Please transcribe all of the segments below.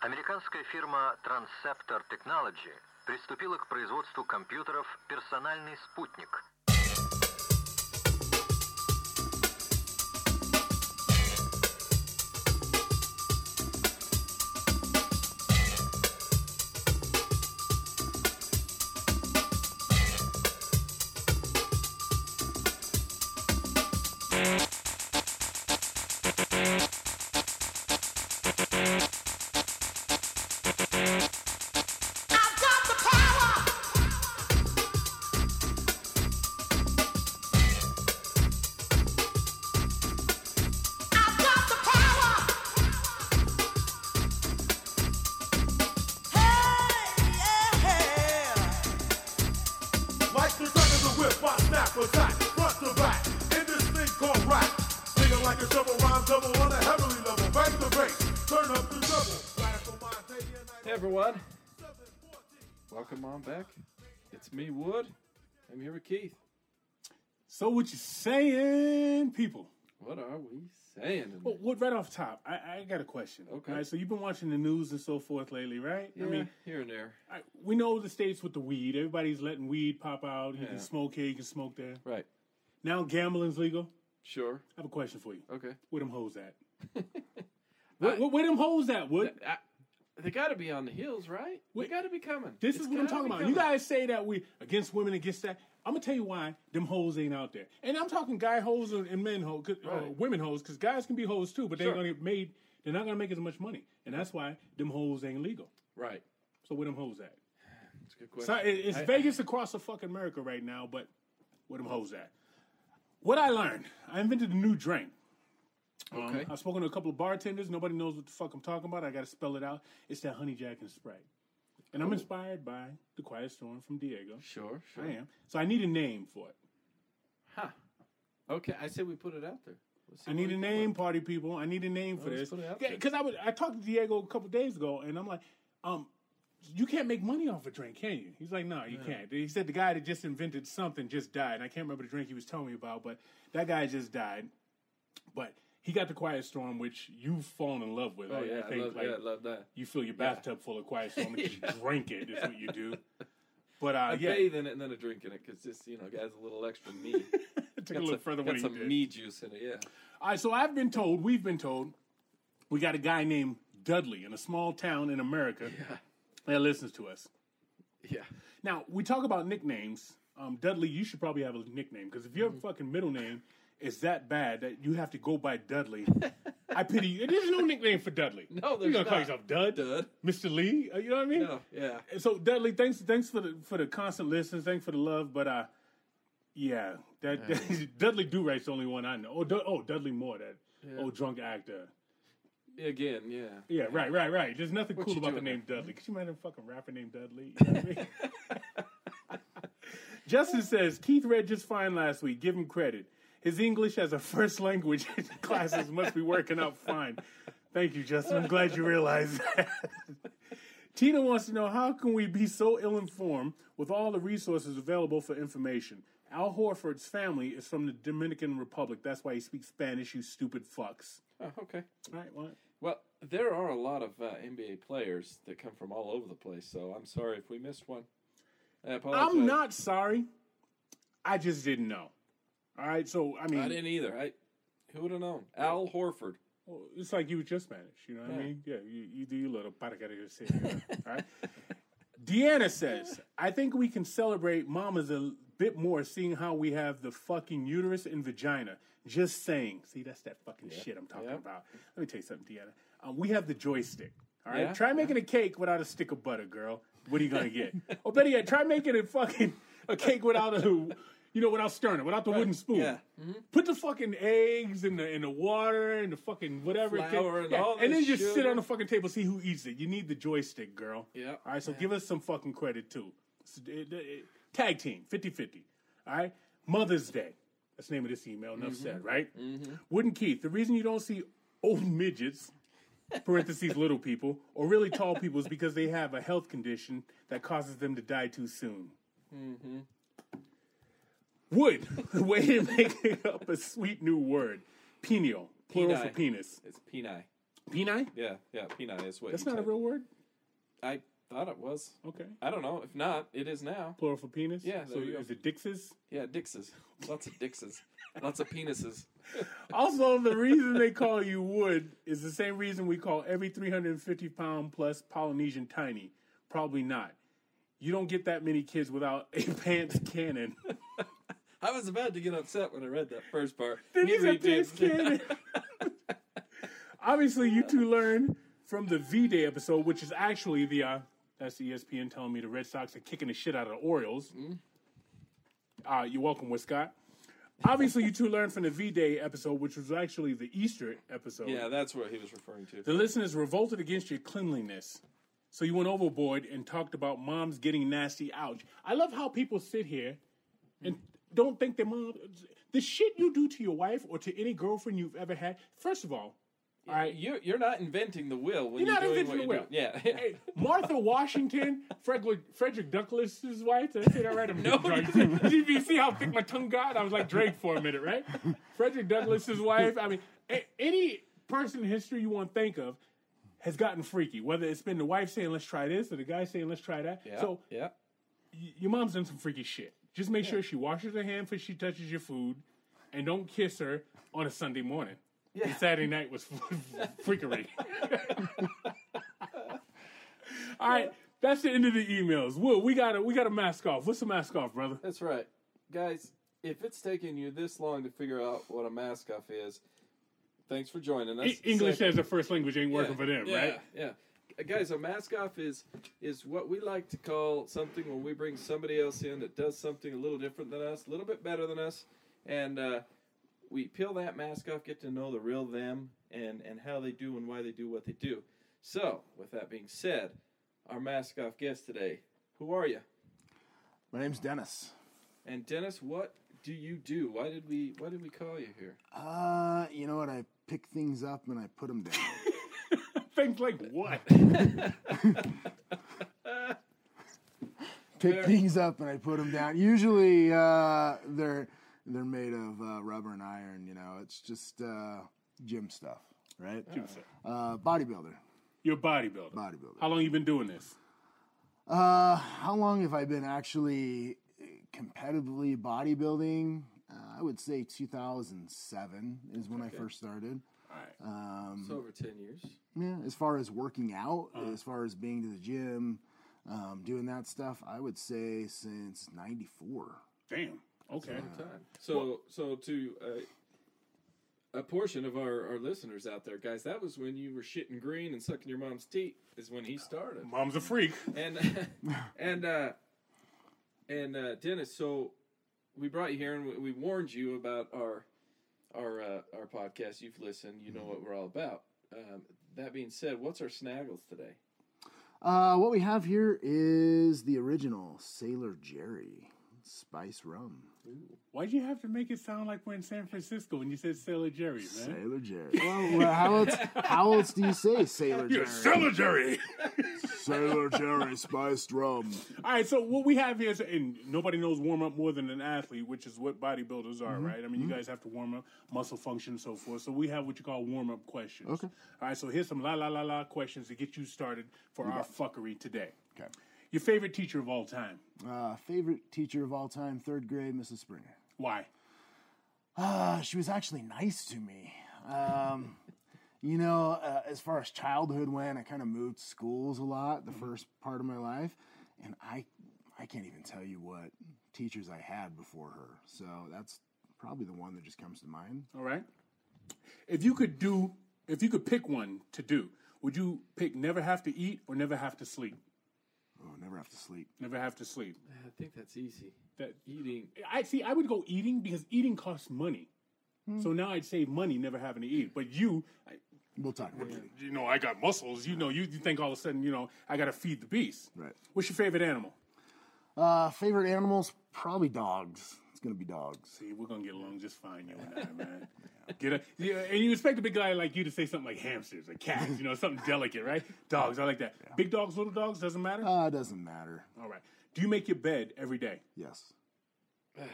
Американская фирма Transceptor Technology приступила к производству компьютеров «Персональный спутник». Me, Wood. I'm here with Keith. So what you saying, people? What are we saying? Well, what right off top? I, I got a question. Okay. Right, so you've been watching the news and so forth lately, right? yeah, I mean, here and there. I, we know the states with the weed. Everybody's letting weed pop out. You Yeah. can smoke here, you can smoke there. Right. Now gambling's legal. Sure. I have a question for you. Okay. Where them hoes at? where, where, where them hoes at? Wood? I, they got to be on the hills, right? We got to be coming. This It's is what I'm talking about. You guys say that we against women against that. I'm gonna tell you why them hoes ain't out there. And I'm talking guy hoes and, men hoes, 'cause- uh, women hoes, because guys can be hoes too, but they're Sure. gonna get made. They're not gonna make as much money, and that's why them hoes ain't legal. Right. So where them hoes at? That's a good question. it- it's I- Vegas across the fucking America right now, but where them hoes at? What I learned, I invented a new drink. Um, I've spoken to a couple of bartenders. Nobody knows what the fuck I'm talking about. I got to spell it out. It's that honey jack and Sprite. And I'm inspired by The Quiet Storm from Diego. Sure, sure. I am. So I need a name for it. Huh. Okay, I said we put it out there. I need a name, party people. I need a name for Let's this. Because I would, I talked to Diego a couple days ago, and I'm like, um, you can't make money off a drink, can you? He's like, no, you can't. He said the guy that just invented something just died. And I can't remember the drink he was telling me about, but that guy just died. But he got the Quiet Storm, which you've fallen in love with. Oh, yeah, I I love, like yeah, I love that. you fill your bathtub full of Quiet Storm and just drink it. Is what you do. But uh, I yeah, bathe in it and then I drink in it because just, you know, it has a little extra meat. took a little further got some meat juice in it, yeah. All right, so I've been told, we've been told, we got a guy named Dudley in a small town in America that listens to us. Yeah. Now, we talk about nicknames. Um, Dudley, you should probably have a nickname because if your fucking middle name is that bad that you have to go by Dudley, I pity you. There's no nickname for Dudley. No, You're gonna call not. yourself Dud, Dud. Mr. Lee. Uh, You know what I mean? No, yeah. So Dudley, thanks, thanks for the for the constant listens, thanks for the love, but uh, yeah, that, Dudley Do Right's the only one I know. Oh, Du- oh, Dudley Moore, that old drunk actor. Again, yeah. Yeah, right, right, right. There's nothing What cool you about the doing name Dudley. Could you imagine a fucking rapper named Dudley? You know what I mean? Justin says Keith read just fine last week. Give him credit. His English as a first language classes must be working out fine. Thank you, Justin. I'm glad you realized that. Tina wants to know how can we be so ill informed with all the resources available for information? Al Horford's family is from the Dominican Republic. That's why he speaks Spanish, you stupid fucks. Oh, okay. All right, well, Well, there are a lot of uh, NBA players that come from all over the place, so I'm sorry if we missed one. I apologize. I'm not sorry. I just didn't know. All right, so I mean, I didn't either. I who would have known? Al Horford. well, it's like you was just Spanish. You know what I mean? Yeah, you, you do your little para que All right. Deanna says, I think we can celebrate mamas a bit more, seeing how we have the fucking uterus and vagina. Just saying. See, that's that fucking shit I'm talking Yeah. about. Let me tell you something, Deanna. Um, we have the joystick. All right. Yeah, Try making a cake without a stick of butter, girl. What are you gonna get? or better yet, try making a fucking a cake without a, you know, without stirring it, without the wooden spoon. Yeah. Mm-hmm. Put the fucking eggs in the in the water and the fucking whatever. Flour takes. and all and then this just sit on the fucking table, see who eats it. You need the joystick, girl. Yeah. All right, so give us some fucking credit too. So, it- it- tag team, 50-50. All right. Mother's Day. That's the name of this email. Enough Mm-hmm. said, right? Mm-hmm. Wooden Keith. The reason you don't see old midgets. Parentheses, little people, or really tall people, is because they have a health condition that causes them to die too soon. Mm-hmm. Wood, the way to make up a sweet new word. Penile, plural for penis. It's Peni. Penai? Yeah, yeah, penile is what. That's not a real word. I thought it was. Okay. I don't know. If not, it is now. Plural for penis. Yeah, So is it Dixes? Yeah, Dixes. Lots of Dixes. Lots of penises. Also, the reason they call you Wood is the same reason we call every 350 pound plus Polynesian tiny. Probably not. You don't get that many kids without a pants cannon. I was about to get upset when I read that first part. Then he's a pants cannon. Obviously, you two learned from the V Day episode, which is actually the uh, that's ESPN telling me the Red Sox are kicking the shit out of the Orioles. Uh, you're welcome, Scott. Obviously, you two learned from the V Day episode, which was actually the Easter episode. Yeah, that's what he was referring to. The listeners revolted against your cleanliness. So you went overboard and talked about moms getting nasty. Ouch. I love how people sit here and don't think their mom. The shit you do to your wife or to any girlfriend you've ever had, first of all, all right, You're you're not inventing the will when You're you're, not doing inventing the will. Yeah. Hey, Martha Washington, Frederick, Frederick Douglass's wife. Did I say that right? I'm No. Did you see how thick my tongue got? I was like Drake for a minute, right? Frederick Douglass's wife. I mean, a- any person in history you want to think of has gotten freaky. Whether it's been the wife saying "Let's try this" or the guy saying "Let's try that." yeah. So yeah. y- your mom's done some freaky shit. Just make sure she washes her hand before she touches your food, and don't kiss her on a Sunday morning. Yeah. Saturday night was freakery. All right, that's the end of the emails. Will we got to we got to mask off. What's the mask off, brother? That's right. Guys, if it's taking you this long to figure out what a mask off is, thanks for joining us. E- English Second- as a first language ain't working for them, yeah, right? Yeah. Uh, Guys, a mask off is is what we like to call something when we bring somebody else in that does something a little different than us, a little bit better than us, and uh, we peel that mask off, get to know the real them and and how they do and why they do what they do. So, with that being said, our mask off guest today, who are you? My name's Dennis. And Dennis, what do you do? Why did we why did we call you here? Uh, you know what? I pick things up and I put them down. Things like what? pick things up and I put them down. Usually, uh, they're they're made of uh, rubber and iron. You know, it's just uh, gym stuff, right? Gym Uh, bodybuilder, You're a bodybuilder. bodybuilder. How long you been doing this? Uh, how long have I been actually uh, competitively bodybuilding? Uh, I would say 2007 is when I first started. All right. Um, It's over ten years. Yeah, as far as working out, Uh-huh. as far as being to the gym, um, doing that stuff, I would say since '94. Damn. Okay. time. So, so to uh, a portion of our, our listeners out there, guys, that was when you were shitting green and sucking your mom's teeth. Is when he started. Mom's a freak. And and uh, and uh, Dennis, so we brought you here and we, we warned you about our our uh, our podcast. You've listened. You know what we're all about. Um, that being said, what's our snaggles today? Uh, what we have here is the original Sailor Jerry Spice Rum. Why'd you have to make it sound like we're in San Francisco when you said Sailor Jerry, man? Sailor Jerry. Well, well, how else? How else do you say Sailor You're Jerry? Sailor Jerry. Sailor Jerry Spiced Rum. All right, so what we have here is, and nobody knows warm up more than an athlete, which is what bodybuilders are, mm-hmm. right? I mean, you mm-hmm. guys have to warm up, muscle function, and so forth. So we have what you call warm up questions. Okay. All right, so here's some la la la la questions to get you started for our fuckery today. Okay. Your favorite teacher of all time? Uh, favorite teacher of all time, third grade, Mrs. Springer. Why? Uh, she was actually nice to me. Um, you know, uh, as far as childhood went, I kind of moved schools a lot the first part of my life, and I, I can't even tell you what teachers I had before her. So that's probably the one that just comes to mind. All right. If you could do, if you could pick one to do, would you pick never have to eat or never have to sleep? Oh, never have to sleep. Never have to sleep. I think that's easy. That Eating. I see. I would go eating because eating costs money. So now I'd save money never having to eat. But you, I, We'll talk about it. you know, I got muscles. You know, you, you think all of a sudden, you know, I got to feed the beast. Right. What's your favorite animal? Uh, favorite animals? Probably dogs. It's gonna be dogs. See, we're gonna get along just fine, you and I, man. Get a, yeah, and you expect a big guy like you to say something like hamsters or cats, you know, something delicate, right? Dogs, I like that. Big dogs, little dogs, doesn't matter. Uh, it doesn't matter. All right. Do you make your bed every day? Yes.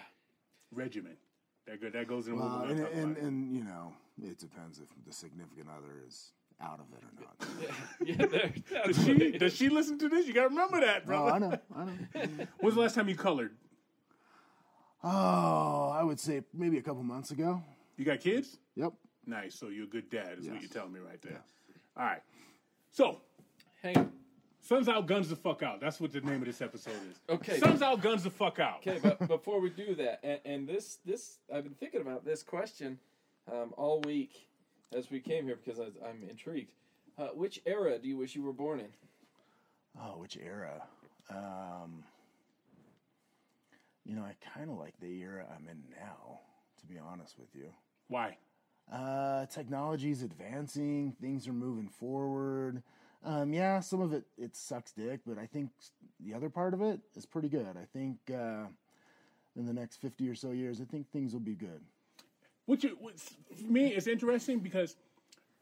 Regimen. That go, that goes in what and, and, and you know, it depends if the significant other is out of it or not. Yeah, there. Does she, does she listen to this? You gotta remember that, brother. I know, I know. When's the last time you colored? Oh, I would say maybe a couple months ago. You got kids? Yep. Nice. So you're a good dad, is what you're telling me right there. All right. So, Hang on. Suns out, guns the fuck out. That's what the name of this episode is. Okay. Suns out, guns the fuck out. Okay, but before we do that, and, and this this I've been thinking about this question um, all week as we came here because I, I'm intrigued. Uh, which era do you wish you were born in? Oh, which era? Um, you know, I kind of like the era I'm in now, to be honest with you. Why? Uh, technology's advancing, things are moving forward. Um, yeah, some of it it sucks dick, but I think the other part of it is pretty good. I think uh, in the next fifty or so years, I think things will be good. Which, you, what's, for me, is interesting because,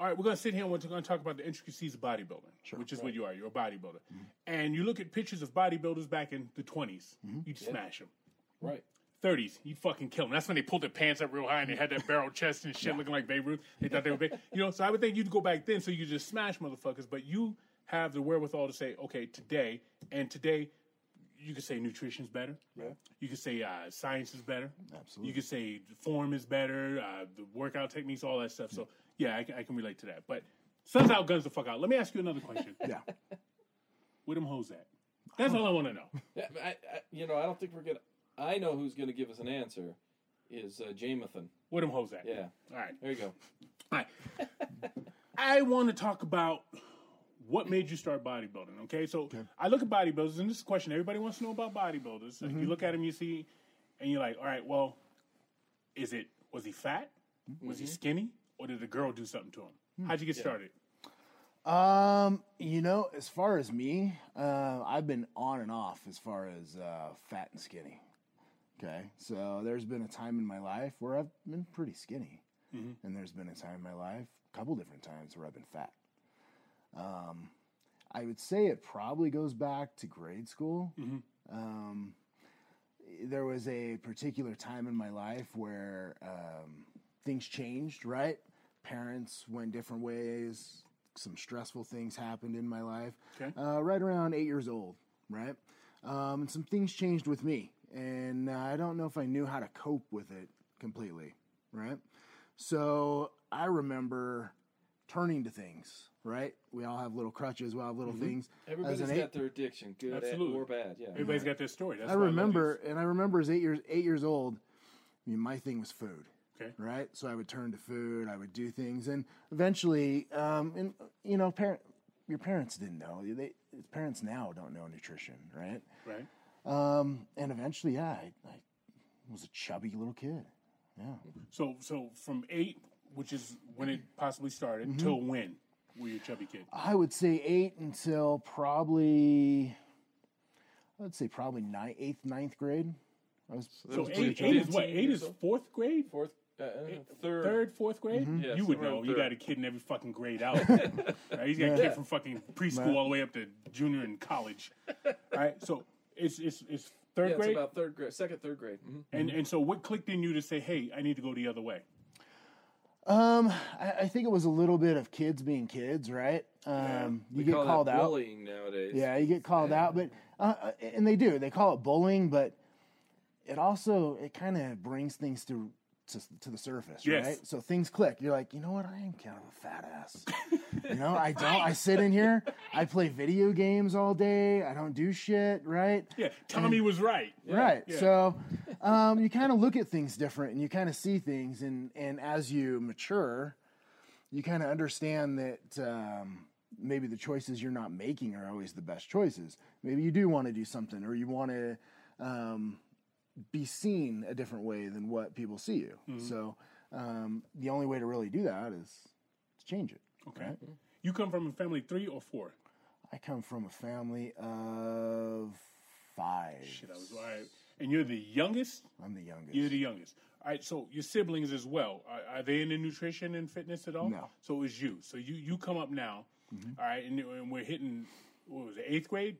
all right, we're going to sit here and we're going to talk about the intricacies of bodybuilding, which is what you are. You're a bodybuilder. And you look at pictures of bodybuilders back in the 20s, you'd smash them. Right. 30s, you'd fucking kill them. That's when they pulled their pants up real high and they had that barrel chest and shit looking like Babe Ruth. They thought they were big. You know, so I would think you'd go back then so you just smash motherfuckers, but you have the wherewithal to say, okay, today, and today, you could say nutrition's better. Yeah. You could say uh, science is better. Absolutely. You could say form is better, uh, the workout techniques, all that stuff. So, yeah, I, can- I can relate to that. But suns out, guns the fuck out. Let me ask you another question. Yeah. Where them hoes at? That's all I want to know. Yeah, I, I, you know, I don't think we're gonna. I know who's gonna give us an answer. Is uh, Jamathan? Where them hoes at? Yeah. All right. There you go. All right. I want to talk about what made you start bodybuilding. Okay, so I look at bodybuilders, and this is a question everybody wants to know about bodybuilders. Like, You look at them, you see, and you're like, all right, well, is it was he fat? Was he skinny? Or did the girl do something to him? How'd you get started? Um, you know, as far as me, uh, I've been on and off as far as uh, fat and skinny. Okay, so there's been a time in my life where I've been pretty skinny, and there's been a time in my life, a couple different times where I've been fat. Um, I would say it probably goes back to grade school. Um, there was a particular time in my life where um, things changed, right? Parents went different ways. Some stressful things happened in my life. Okay. Uh, right around eight years old, right? Um, and some things changed with me. And uh, I don't know if I knew how to cope with it completely, right? So I remember turning to things, right? We all have little crutches, we all have little things. As Everybody's an got eight- their addiction, good Absolutely. or bad. Yeah. Everybody's got their story. That's I why love remember, and I remember as eight years eight years old. I mean, my thing was food. Okay. Right. So I would turn to food. I would do things, and eventually, um, and you know, parent, your parents didn't know. They parents now don't know nutrition, right? Right. Um, and eventually, yeah, I, I was a chubby little kid. Yeah. So, so from eight, which is when it possibly started, Mm-hmm. till when were you a chubby kid? I would say eight until probably, I would say probably ninth, eighth, ninth grade. I was. I So was eight, eight is what? Eight is fourth grade? Fourth, uh, uh, third. Third, fourth grade? Mm-hmm. Yeah, you would know. in You got a kid in every fucking grade out. right? He's got a kid from fucking preschool all the way up to junior and college. right? So it's it's it's third Yeah, it's grade. about third grade, second, third grade. hmm and and so what clicked in you to say, hey, I need to go the other way? Um, I, I think it was a little bit of kids being kids, right? Um, you We get call called that out. bullying nowadays. Yeah, you get called out, but uh, uh, and they do. They call it bullying, but it also it kind of brings things to, to to the surface, Yes. right? So things click. You're like, you know what? I am kind of a fat ass. you know, I don't. I sit in here. I play video games all day. I don't do shit, right? Yeah, Tommy was right. Right. Yeah. So um, you kind of look at things different and you kind of see things. And, and as you mature, you kind of understand that um, maybe the choices you're not making are always the best choices. Maybe you do want to do something or you want to um, be seen a different way than what people see you. So um, the only way to really do that is to change it. Okay. Mm-hmm. You come from a family of three or four? I come from a family of five. Shit, I was all right. And you're the youngest? I'm the youngest. You're the youngest. All right, so your siblings as well. Are, are they into nutrition and fitness at all? No. So it was you. So you you come up now. Mm-hmm. all right, and, and we're hitting what was it, eighth grade?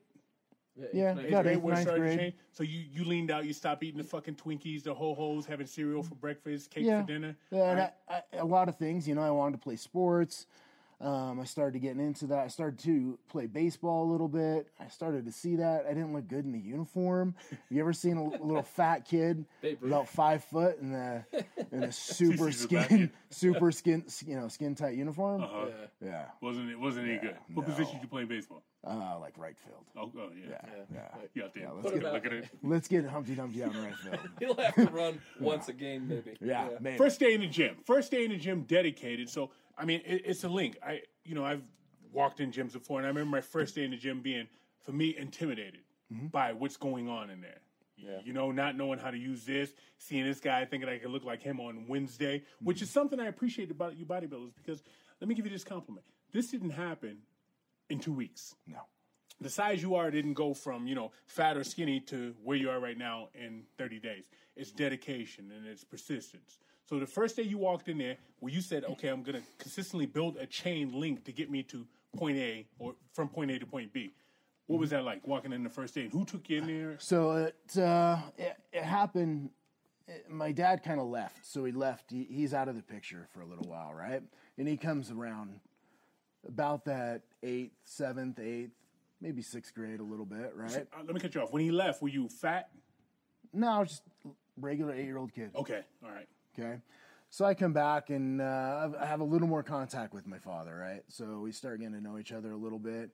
Yeah, eighth Eighth grade eighth, ninth grade. So you you leaned out, you stopped eating the fucking Twinkies, the ho hos, having cereal for breakfast, cake yeah. for dinner. Yeah, and All right. I, I, a lot of things. You know, I wanted to play sports. Um, I started getting into that. I started to play baseball a little bit. I started to see that I didn't look good in the uniform. You ever seen a little fat kid Babe about five foot in a in a super skin, super skin, you know, skin tight uniform? Uh-huh. Yeah. Yeah, Wasn't it? Wasn't any good. What no. position did you play in baseball? uh, like right field. Oh, oh yeah. Yeah, yeah. You? Yeah, let's get- looking at it. Let's get Humpty Dumpty out in right field. He'll have to run once a game, maybe. Yeah, maybe. First day in the gym. First day in the gym, dedicated. So I mean, it, it's a link. I, you know, I've walked in gyms before, and I remember my first day in the gym being, for me, intimidated mm-hmm. by what's going on in there. Yeah. You know, not knowing how to use this, seeing this guy thinking I could look like him on Wednesday, which mm-hmm. is something I appreciate about you bodybuilders because let me give you this compliment. This didn't happen in two weeks. No. The size you are didn't go from, you know, fat or skinny to where you are right now in 30 days. It's dedication and it's persistence. So the first day you walked in there, where you said, "Okay, I'm going to consistently build a chain link to get me to point A or from point A to point B." What was that like walking in the first day? And who took you in there? So it uh, it, it happened. it- my dad kind of left, so he left. He, he's out of the picture for a little while, right? And he comes around about that eighth, seventh, eighth, maybe sixth grade, a little bit, right? Uh, let me cut you off. When he left, were you fat? No, I was just regular eight-year-old kid. Okay, all right. Okay. So I come back and uh, I have a little more contact with my father, right? So we start getting to know each other a little bit.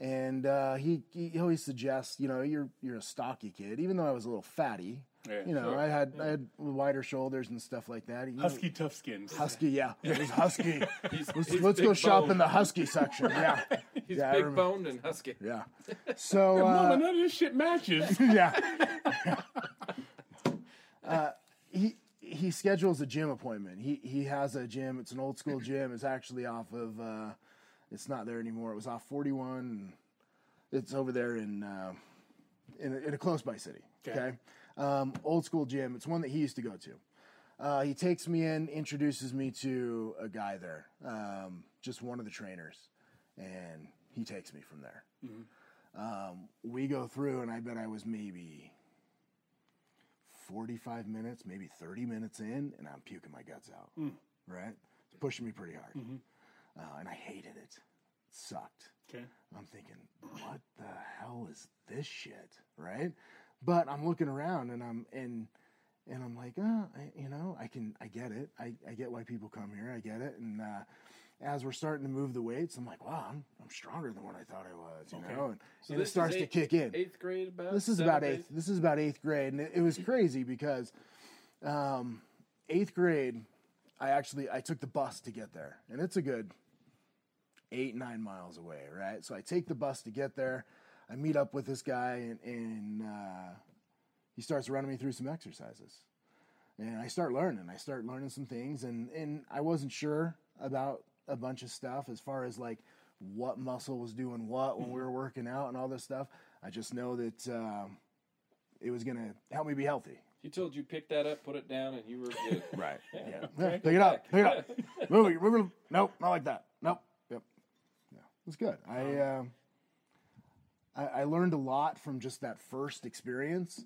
And uh, he, he always suggests, you know, you're you're a stocky kid, even though I was a little fatty. Yeah, you know, sure. I had I had wider shoulders and stuff like that. You know, Husky tough skins. husky, yeah, it was husky. He's, Let's, he's let's go shop boned. in the husky section. Yeah, He's yeah, big boned and husky. yeah. So Mama, uh, none of this shit matches. yeah. uh, he he schedules a gym appointment. He he has a gym. It's an old school gym. It's actually off of. Uh, it's not there anymore. It was off 41. It's over there in uh, in, a, in a close by city. Okay. Okay. Um, old school gym. It's one that he used to go to. Uh, he takes me in, introduces me to a guy there, um, just one of the trainers, and he takes me from there. Um, we go through, and I bet I was maybe 45 minutes, maybe 30 minutes in, and I'm puking my guts out. Right? It's pushing me pretty hard. Uh, and I hated it. It sucked. Okay. I'm thinking, what the hell is this shit? Right? But I'm looking around and I'm and and I'm like, oh, I, you know, I can, I get it. I, I get why people come here. I get it. And uh, as we're starting to move the weights, I'm like, wow, I'm, I'm stronger than what I thought I was. You Okay. know, and, So and it starts to kick in Eighth grade, about. this is about eighth. This is about eighth grade, and it, it was crazy because um, eighth grade, I actually I took the bus to get there, and it's a good eight nine miles away, right? So I take the bus to get there. I meet up with this guy, and, and uh, he starts running me through some exercises, and I start learning. I start learning some things, and and I wasn't sure about a bunch of stuff as far as like what muscle was doing what when we were working out and all this stuff. I just know that um, it was gonna help me be healthy. He told you pick that up, put it down, and you were good. Right. Yeah. Yeah, Pick it up. Pick it up. move it. Move it. Nope. Not like that. Nope. Yep. Yeah. It was good. I, um, I I learned a lot from just that first experience,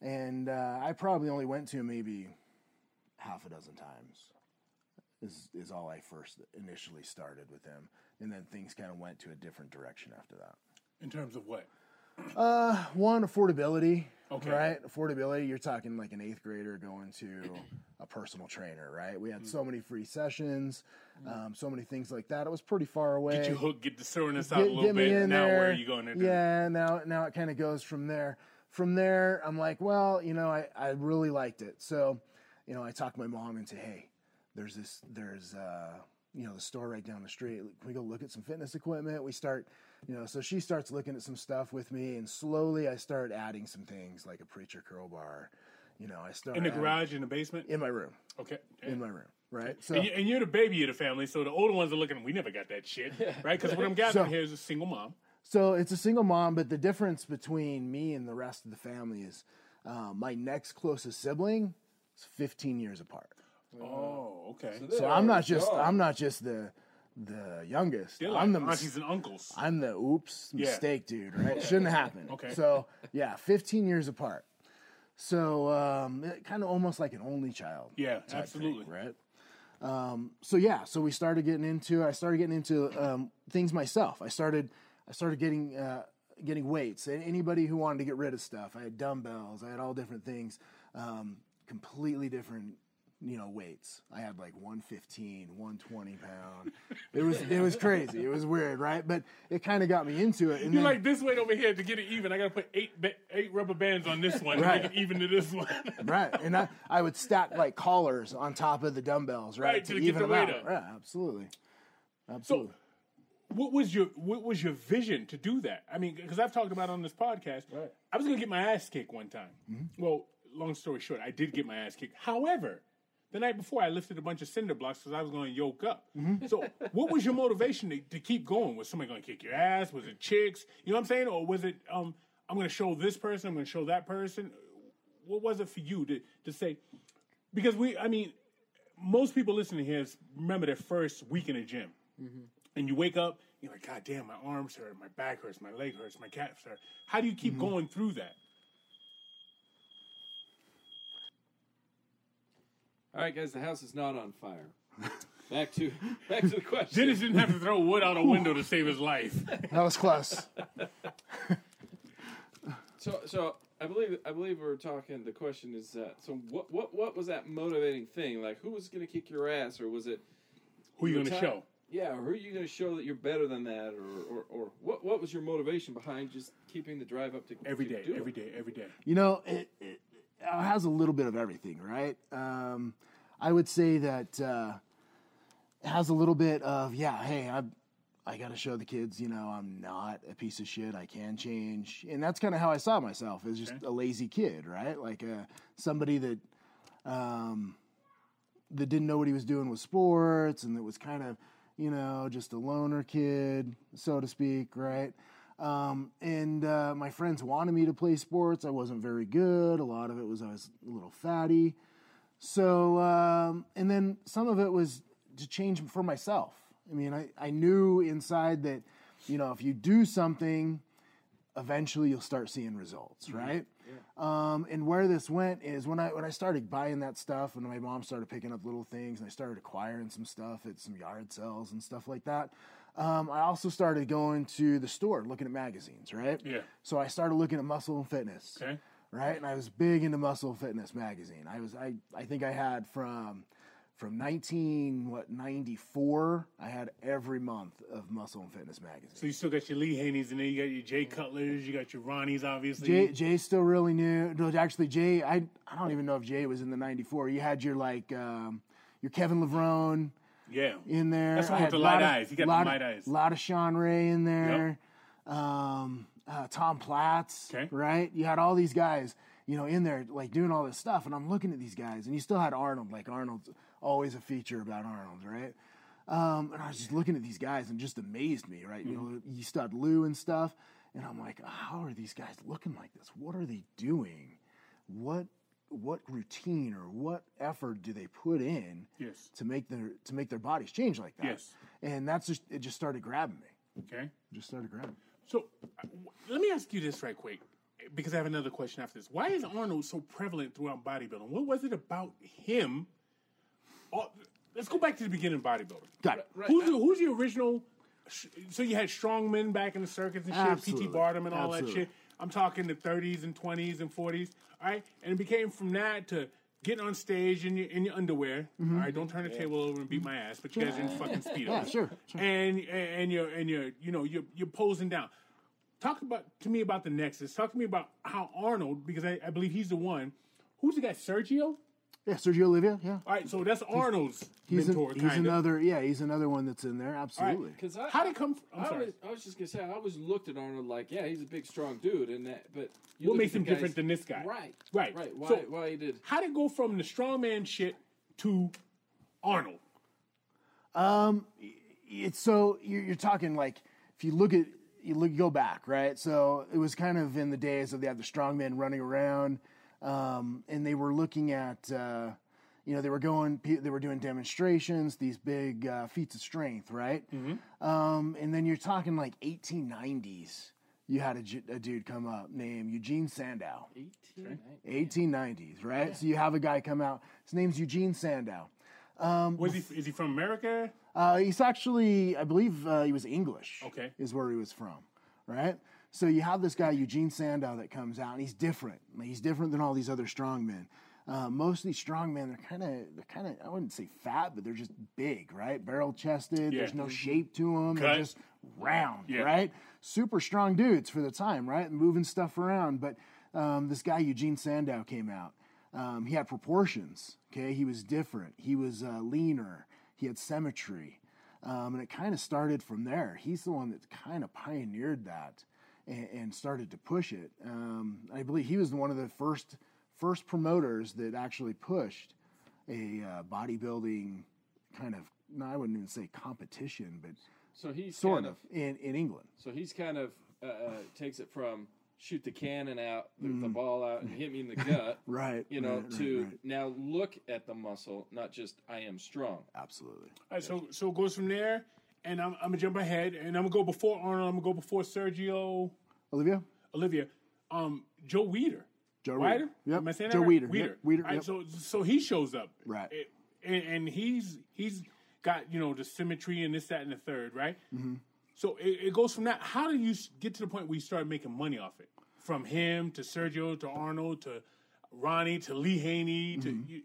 and uh, I probably only went to maybe half a dozen times. Is is all I first initially started with him, and then things kind of went to a different direction after that. In terms of what? Uh, one affordability. Okay. Right, affordability. You're talking like an eighth grader going to a personal trainer, right? We had so many free sessions, um, so many things like that. It was pretty far away. Get you hooked, get the soreness out Get- a little get me bit. in Now there. where are you going to? Yeah, now now it kind of goes from there. From there, I'm like, well, you know, I, I really liked it. So, you know, I talked my mom into, hey, there's this, there's, uh, you know, the store right down the street. Can we go look at some fitness equipment? We start, you know, so she starts looking at some stuff with me, and slowly I start adding some things like a preacher curl bar. You know, I start In the adding- garage, in the basement? in my room, Okay. in my room, right? So and, you, you're the baby of the family, so the older ones are looking, we never got that shit, right? Because what I'm gathering So- here is a single mom. So it's a single mom, but the difference between me and the rest of the family is uh, my next closest sibling is 15 years apart. Oh, okay. So I'm not just I'm not just the the youngest. They're like I'm the aunties and uncles. I'm the oops Yeah. mistake dude. Right? Shouldn't have happened. Okay. So yeah, 15 years apart. So um, kind of almost like an only child. Yeah, type thing, absolutely. right. Um, so yeah, so we started getting into. I started getting into um, things myself. I started. I started getting uh, getting weights. Anybody who wanted to get rid of stuff. I had dumbbells. I had all different things. Um, completely different. You know weights. I had like 115, 120 pound. It was it was crazy. It was weird, right? But it kind of got me into it. And You're then- like this weight over here to get it even. I gotta put eight eight rubber bands on this one Right. to make it even to this one. right and I, I would stack like collars on top of the dumbbells right, Right, to to get even the weight out up. right absolutely absolutely So, what was your what was your vision to do that? I mean, because I've talked about it on this podcast. Right. I was gonna get my ass kicked one time. Mm-hmm. Well, long story short, I did get my ass kicked. However, the night before, I lifted a bunch of cinder blocks because I was going to yoke up. Mm-hmm. So, what was your motivation to, to keep going? Was somebody going to kick your ass? Was it chicks? You know what I'm saying? Or was it um, I'm going to show this person, I'm going to show that person? What was it for you to to say? Because we, I mean, most people listening here is- remember their first week in the gym and you wake up, you're like, God damn, my arms hurt, my back hurts, my leg hurts, my calves hurt. How do you keep going through that? All right, guys, the house is not on fire. Back to back to the question. Dennis didn't have to throw wood out a window to save his life. that was close So, so I believe I believe we're talking. The question is that. So, what what what was that motivating thing? Like, who was going to kick your ass, or was it? Who you gonna show? Yeah, or who are you going to show that you're better than that, or, or, or what what was your motivation behind just keeping the drive up to Every to day, do it? every day, every day. you know it, it, it has a little bit of everything right um, i would say that uh, it has a little bit of yeah hey i I got to show the kids, you know, I'm not a piece of shit. I can change, and that's kind of how I saw myself as just a lazy kid, right? Like uh, somebody that um, that didn't know what he was doing with sports and that was kind of, you know, just a loner kid, so to speak, right? Um, and uh, my friends wanted me to play sports. I wasn't very good. A lot of it was I was a little fatty. So, um, and then some of it was to change for myself. I mean, I, I knew inside that, you know, if you do something, eventually you'll start seeing results, right? Um, and where this went is when I when I started buying that stuff, and my mom started picking up little things, and I started acquiring some stuff at some yard sales and stuff like that. Um, I also started going to the store, looking at magazines, right? Yeah. So I started looking at Muscle and Fitness, Okay. right? And I was big into Muscle and Fitness magazine. I was I I think I had from from 19 what 94 i had every month of muscle and fitness magazine So you still got your Lee Haney's, and then you got your Jay Cutlers, you got your Ronnie's, obviously. Jay, Jay's still really new. No, actually, Jay, I I don't even know if Jay was in the '94. You had your like um, your Kevin Levrone yeah. in there. That's one with had the lot light of- eyes. He got the light eyes. lot of Shawn Ray in there. Um, uh, Tom Platz. Okay. right? You had all these guys, you know, in there like doing all this stuff, and I'm looking at these guys, and you still had Arnold. Like Arnold's always a feature about Arnold, right? Um, and I was just looking at these guys and just amazed me, right? You know, you still had Lou and stuff, and I'm like, how are these guys looking like this? What are they doing? What what routine or what effort do they put in Yes. to make their to make their bodies change like that? Yes. And that's just it. Just started grabbing me. Okay. It just started grabbing. me. So uh, let me ask you this right quick, because I have another question after this. Why is Arnold so prevalent throughout bodybuilding? What was it about him? Oh, let's go back to the beginning of bodybuilding. Got it. Who's the, who's the original? So you had strongmen back in the circuits and shit, Absolutely. P.T. Barnum and all Absolutely. that shit. I'm talking the 30s and 20s and 40s. All right, and it became from that to getting on stage in your in your underwear. Mm-hmm. all right, don't turn the table over and beat my ass, but you guys are in fucking speedos. Yeah, sure, sure. And and you're and you're you know you're you're posing down. Talk about to me about the Nexus. Talk to me about how Arnold, because I, I believe he's the one. Who's the guy? Sergio. Yeah, Sergio Olivia. Yeah, All right, so that's Arnold's he's an- mentor. he's kind of. another. Yeah, he's another one that's in there. Absolutely. Because I, How did come? From, I'm I, sorry. was, I was just gonna say I always looked at Arnold like, yeah, he's a big, strong dude, and that. But you What makes him guys- different than this guy? Right, Right. right. Why? So- why he did? How did it go from the strongman shit to Arnold? Um, it's so you're, you're talking like if you look at you look go back right. So it was kind of in the days of they had the strongmen running around, um, and they were looking at. Uh, you know, they were going, they were doing demonstrations, these big uh, feats of strength, right? Um, and then you're talking like 1890s. You had a, a dude come up named Eugene Sandow. 18, 1890s, right? So you have a guy come out. His name's Eugene Sandow. Was he? Is he from America? Uh, he's actually, I believe, uh, he was English. Okay. is where he was from, right? So you have this guy Eugene Sandow that comes out, and he's different. He's different than all these other strongmen. Uh, most of these strongmen, they're kind of, they're kind of, I wouldn't say fat, but they're just big, right? Barrel chested. Yeah. There's no shape to them. Cut. They're just round, Yeah. right? Super strong dudes for the time, right? Moving stuff around. But um, this guy Eugene Sandow came out. Um, he had proportions. Okay, he was different. He was uh, leaner. He had symmetry, um, and it kind of started from there. He's the one that kind of pioneered that and, and started to push it. Um, I believe he was one of the first first promoters that actually pushed a uh, bodybuilding kind of. No, I wouldn't even say competition, but So he's sort kind of in, in England. So he's kind of uh, uh, takes it from shoot the cannon out, the, the ball out, and hit me in the gut. Mm. Right. You know, right, right, to right. now look at the muscle, not just I am strong. absolutely. All right, so so it goes from there, and I'm, I'm gonna jump ahead, and I'm gonna go before Arnold. I'm gonna go before Sergio Olivia, Olivia. Um, Joe Weeder. Joe Weider? Weeder. Yep. Am I saying that Joe right? Weeder. Weeder. Yep. Weeder, All right, yep. So so he shows up. Right. And, and he's he's got you know the symmetry and this that and the third right. Mm-hmm. So it, it goes from that. How do you get to the point where you start making money off it? From him to Sergio to Arnold to Ronnie to Lee Haney to Mm-hmm. you,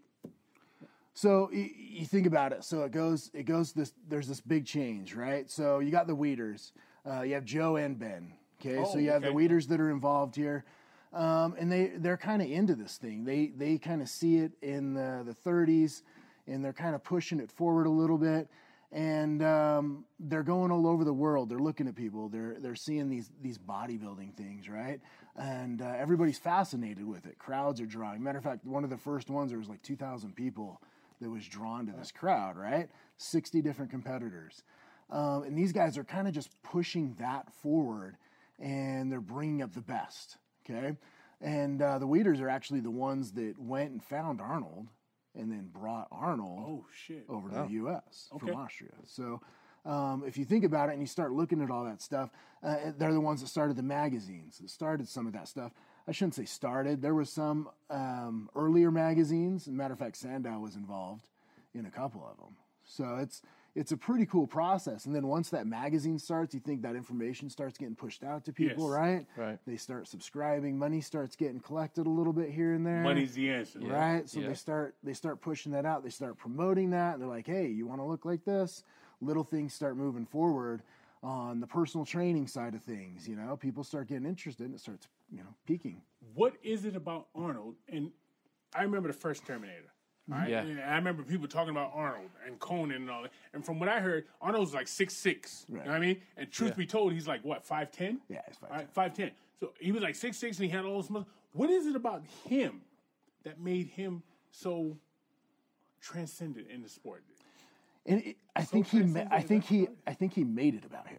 So you, you think about it. So it goes, it goes. This there's this big change, right? So you got the Weeders. Uh, you have Joe and Ben. Okay, so Oh, you have the okay. Weeders that are involved here, um, and they they're kind of into this thing. They they kind of see it in the, the 30s, and they're kind of pushing it forward a little bit. And um, they're going all over the world. They're looking at people. They're they're seeing these these bodybuilding things, right? And uh, everybody's fascinated with it. Crowds are drawing. Matter of fact, one of the first ones there was like 2,000 people that was drawn to this crowd, right? 60 different competitors. Um, and these guys are kind of just pushing that forward and they're bringing up the best, okay? And uh, the Weeders are actually the ones that went and found Arnold and then brought Arnold oh shit. over to the U.S. Okay. from Austria. So um, if you think about it and you start looking at all that stuff, uh, they're the ones that started the magazines, that started some of that stuff. I shouldn't say started. There was some um, earlier magazines. As a matter of fact, Sandow was involved in a couple of them. So it's it's a pretty cool process. And then once that magazine starts, you think that information starts getting pushed out to people, Yes. right? Right. They start subscribing. Money starts getting collected a little bit here and there Money's the answer. right? So yeah. they start they start pushing that out. They start promoting that. And they're like, hey, you want to look like this? Little things start moving forward on the personal training side of things. You know, people start getting interested, and it starts you know peaking. What is it about Arnold? And I remember the first Terminator. All right? Yeah. And I remember people talking about Arnold and Conan and all that. And from what I heard, Arnold's like six six. You know what I mean? And truth be told, he's like what five ten? Yeah, he's 5'10". All right, five ten. So he was like six six, and he had all those muscles. What is it about him that made him so transcendent in the sport? And it, I think he, ma- I think he, right? I think he made it about him.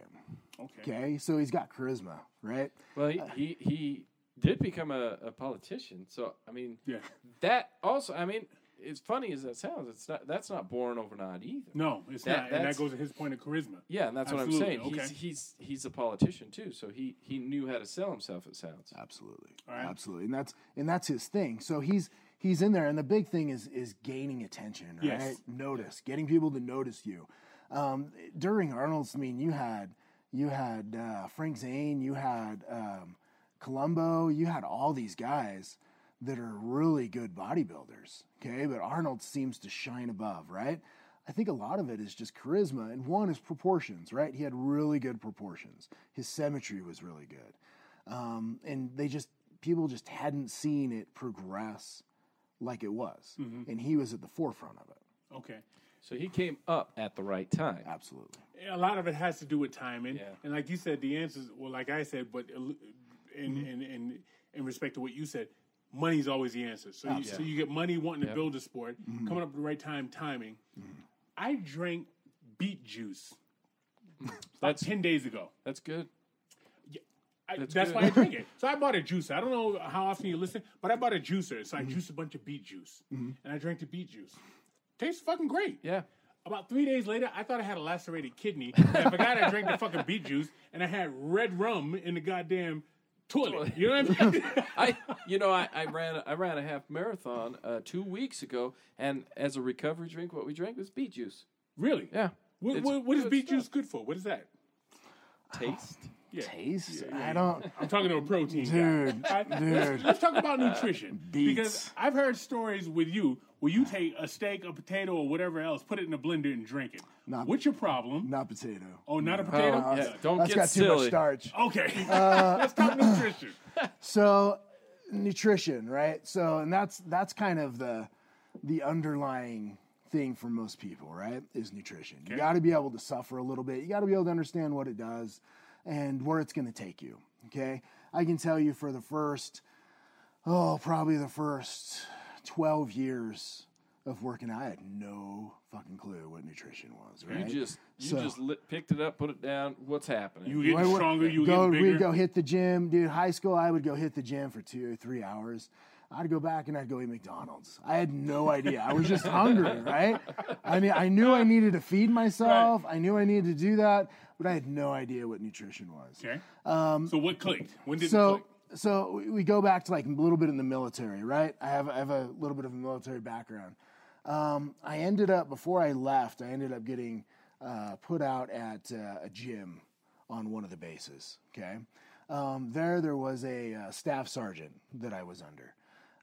Okay. Okay, so he's got charisma, right? Well, he uh, he, he did become a, a politician. So I mean, Yeah. that also. I mean, as funny as that sounds, it's not. That's not born overnight either. No, it's That- not. And that goes to his point of charisma. Yeah, and that's what I'm Absolutely, saying. He's okay. he's he's a politician too, so he he knew how to sell himself. It sounds. Absolutely, right. absolutely, and that's and that's his thing. So he's he's in there, and the big thing is is gaining attention, right? Yes. Notice, getting people to notice you. Um, during Arnold's, I mean, you had you had uh, Frank Zane, you had um, Columbu, you had all these guys that are really good bodybuilders. Okay, but Arnold seems to shine above, right? I think a lot of it is just charisma, and one is proportions, right? He had really good proportions. His symmetry was really good um, and they just people just hadn't seen it progress like it was, and he was at the forefront of it. Okay. So he came up at the right time. Absolutely, a lot of it has to do with timing. Yeah. And like you said, the answers, well, like I said, but in, Mm-hmm. in, in, in respect to what you said, money's always the answer. So, you, so you get money wanting to build a sport, Mm-hmm. coming up at the right time, timing. I drank beet juice about That's 10 days ago. that's good. I, that's That's why. I drink it. So I bought a juicer. I don't know how often you listen, but I bought a juicer. So I Mm-hmm. juiced a bunch of beet juice. And I drank the beet juice. Tastes fucking great. Yeah. About three days later, I thought I had a lacerated kidney. I forgot I drank the fucking beet juice, and I had red rum in the goddamn toilet. You know what I mean? I, you know, I, I ran I ran a half marathon uh, two weeks ago, and as a recovery drink, what we drank was beet juice. really? Yeah, What, what, what is beet stuff. juice good for? What is that? Taste. Yeah. Taste? Yeah, yeah, I don't. I'm talking to a protein Dude, guy. I- dude. Let's, let's talk about nutrition Beets. because I've heard stories with you where you take a steak, a potato, or whatever else, put it in a blender and drink it. Not- What's your problem? Not potato. Oh, not a potato. Oh, yeah. Don't That's get got too much starch. Okay, Uh, let's talk nutrition. So, nutrition, right? So, and that's that's kind of the the underlying thing for most people, right? Is nutrition. You got to be able to suffer a little bit. You got to be able to understand what it does and where it's going to take you. Okay, I can tell you for the first, oh, probably the first twelve years of working, out, I had no fucking clue what nutrition was. Right? You just you So- just lit, picked it up, put it down. What's happening? You get Why stronger. You go, get bigger. We'd go hit the gym, dude. High school, I would go hit the gym for two or three hours. I'd go back and I'd go eat McDonald's. I had no idea. I was just hungry, right? I mean, I knew I needed to feed myself. I knew I needed to do that, but I had no idea what nutrition was. Okay. Um, so what clicked? When did it So, click? So we- go back to like a little bit in the military, right? I have I have a little bit of a military background. Um, I ended up before I left, I ended up getting uh, put out at uh, a gym on one of the bases. Okay, um, there there was a uh, staff sergeant that I was under.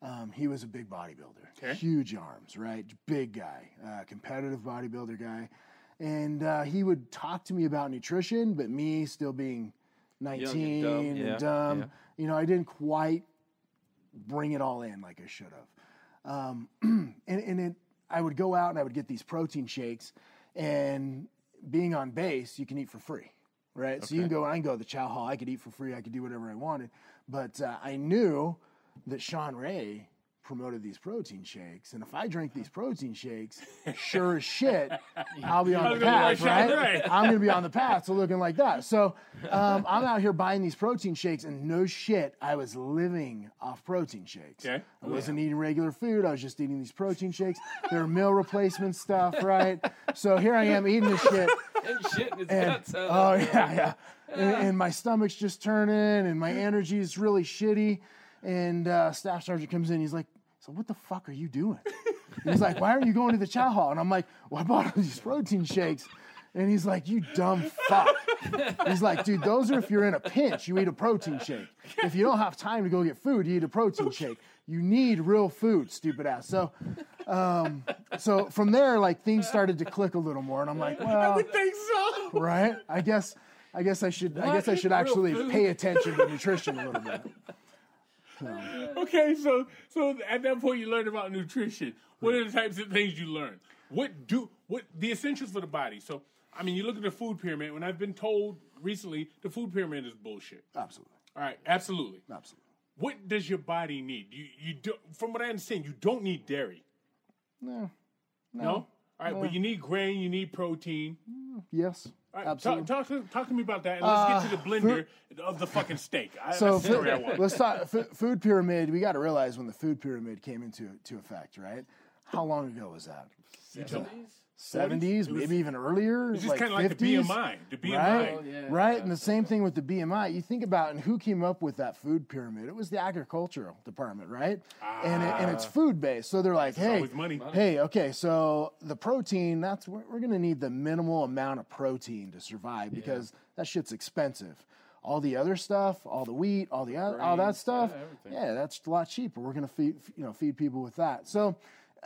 Um, he was a big bodybuilder, Okay. huge arms, right? Big guy, uh, competitive bodybuilder guy, and uh, he would talk to me about nutrition, but me still being 19 dumb, and yeah, dumb, yeah. you know, I didn't quite bring it all in like I should have. Um, and and it, I would go out and I would get these protein shakes, and being on base, you can eat for free, right? So you can go, I can go to the chow hall, I could eat for free, I could do whatever I wanted. But uh, I knew that Shawn Ray promoted these protein shakes, and if I drink these protein shakes, sure as shit, I'll be on the path, right? I'm to be on the path, to looking like that. So um, I'm out here buying these protein shakes, and no shit, I was living off protein shakes. Okay. I wasn't eating regular food. I was just eating these protein shakes. They're meal replacement stuff, right? So here I am eating this shit. and shit in his And, guts. oh yeah, yeah. And, and my stomach's just turning, and my energy is really shitty. And uh, staff sergeant comes in. He's like, "So what the fuck are you doing?" And he's like, "Why aren't you going to the chow hall?" And I'm like, "Well, I bought all these protein shakes." And he's like, "You dumb fuck." He's like, "Dude, those are if you're in a pinch, you eat a protein shake. If you don't have time to go get food, you eat a protein shake. You need real food, stupid ass." So, um, so from there, like things started to click a little more, and I'm like, "Well." I think so. right? I guess I guess I should I guess I should actually food? pay attention to nutrition a little bit. Okay, so so at that point you learned about nutrition. What are the types of things you learned? What do what the essentials for the body? So I mean, you look at the food pyramid. When I've been told recently, the food pyramid is bullshit. Absolutely. All right, absolutely. Absolutely. What does your body need? You you do from what I understand, you don't need dairy. No. No. All right, but you need grain. You need protein. Yes. All right, Absolutely. talk, talk, to, talk to me about that, and let's get to the uh, blender of the fucking steak. I, so that's the I food, want. let's talk f- food pyramid. We got to realize when the food pyramid came into to effect, right? How long ago was that? Seventies, It was- maybe even earlier. It's just like kind of like 50s, the BMI. The BMI. Right, Oh, yeah, right, and the same thing with the BMI. You think about and who came up with that food pyramid? It was the agricultural department, right? Ah. and it, and it's food based, so they're like, hey, Ah. money. hey, okay, so the protein that's we're, we're gonna need the minimal amount of protein to survive because that shit's expensive. All the other stuff, all the wheat, all the oth- all that stuff, yeah, yeah, that's a lot cheaper. We're gonna feed you know feed people with that. So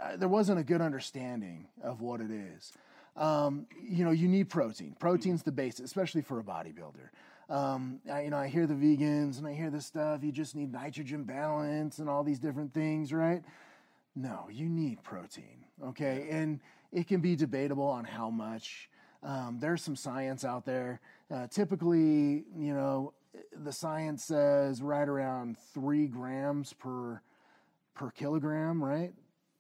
uh, there wasn't a good understanding of what it is um, you know, you need protein. Protein's the base, especially for a bodybuilder. Um, I, you know, I hear the vegans and I hear this stuff. You just need nitrogen balance and all these different things, right? No, you need protein, okay? And it can be debatable on how much. Um, there's some science out there. Uh, typically, you know, the science says right around three grams per per kilogram, right?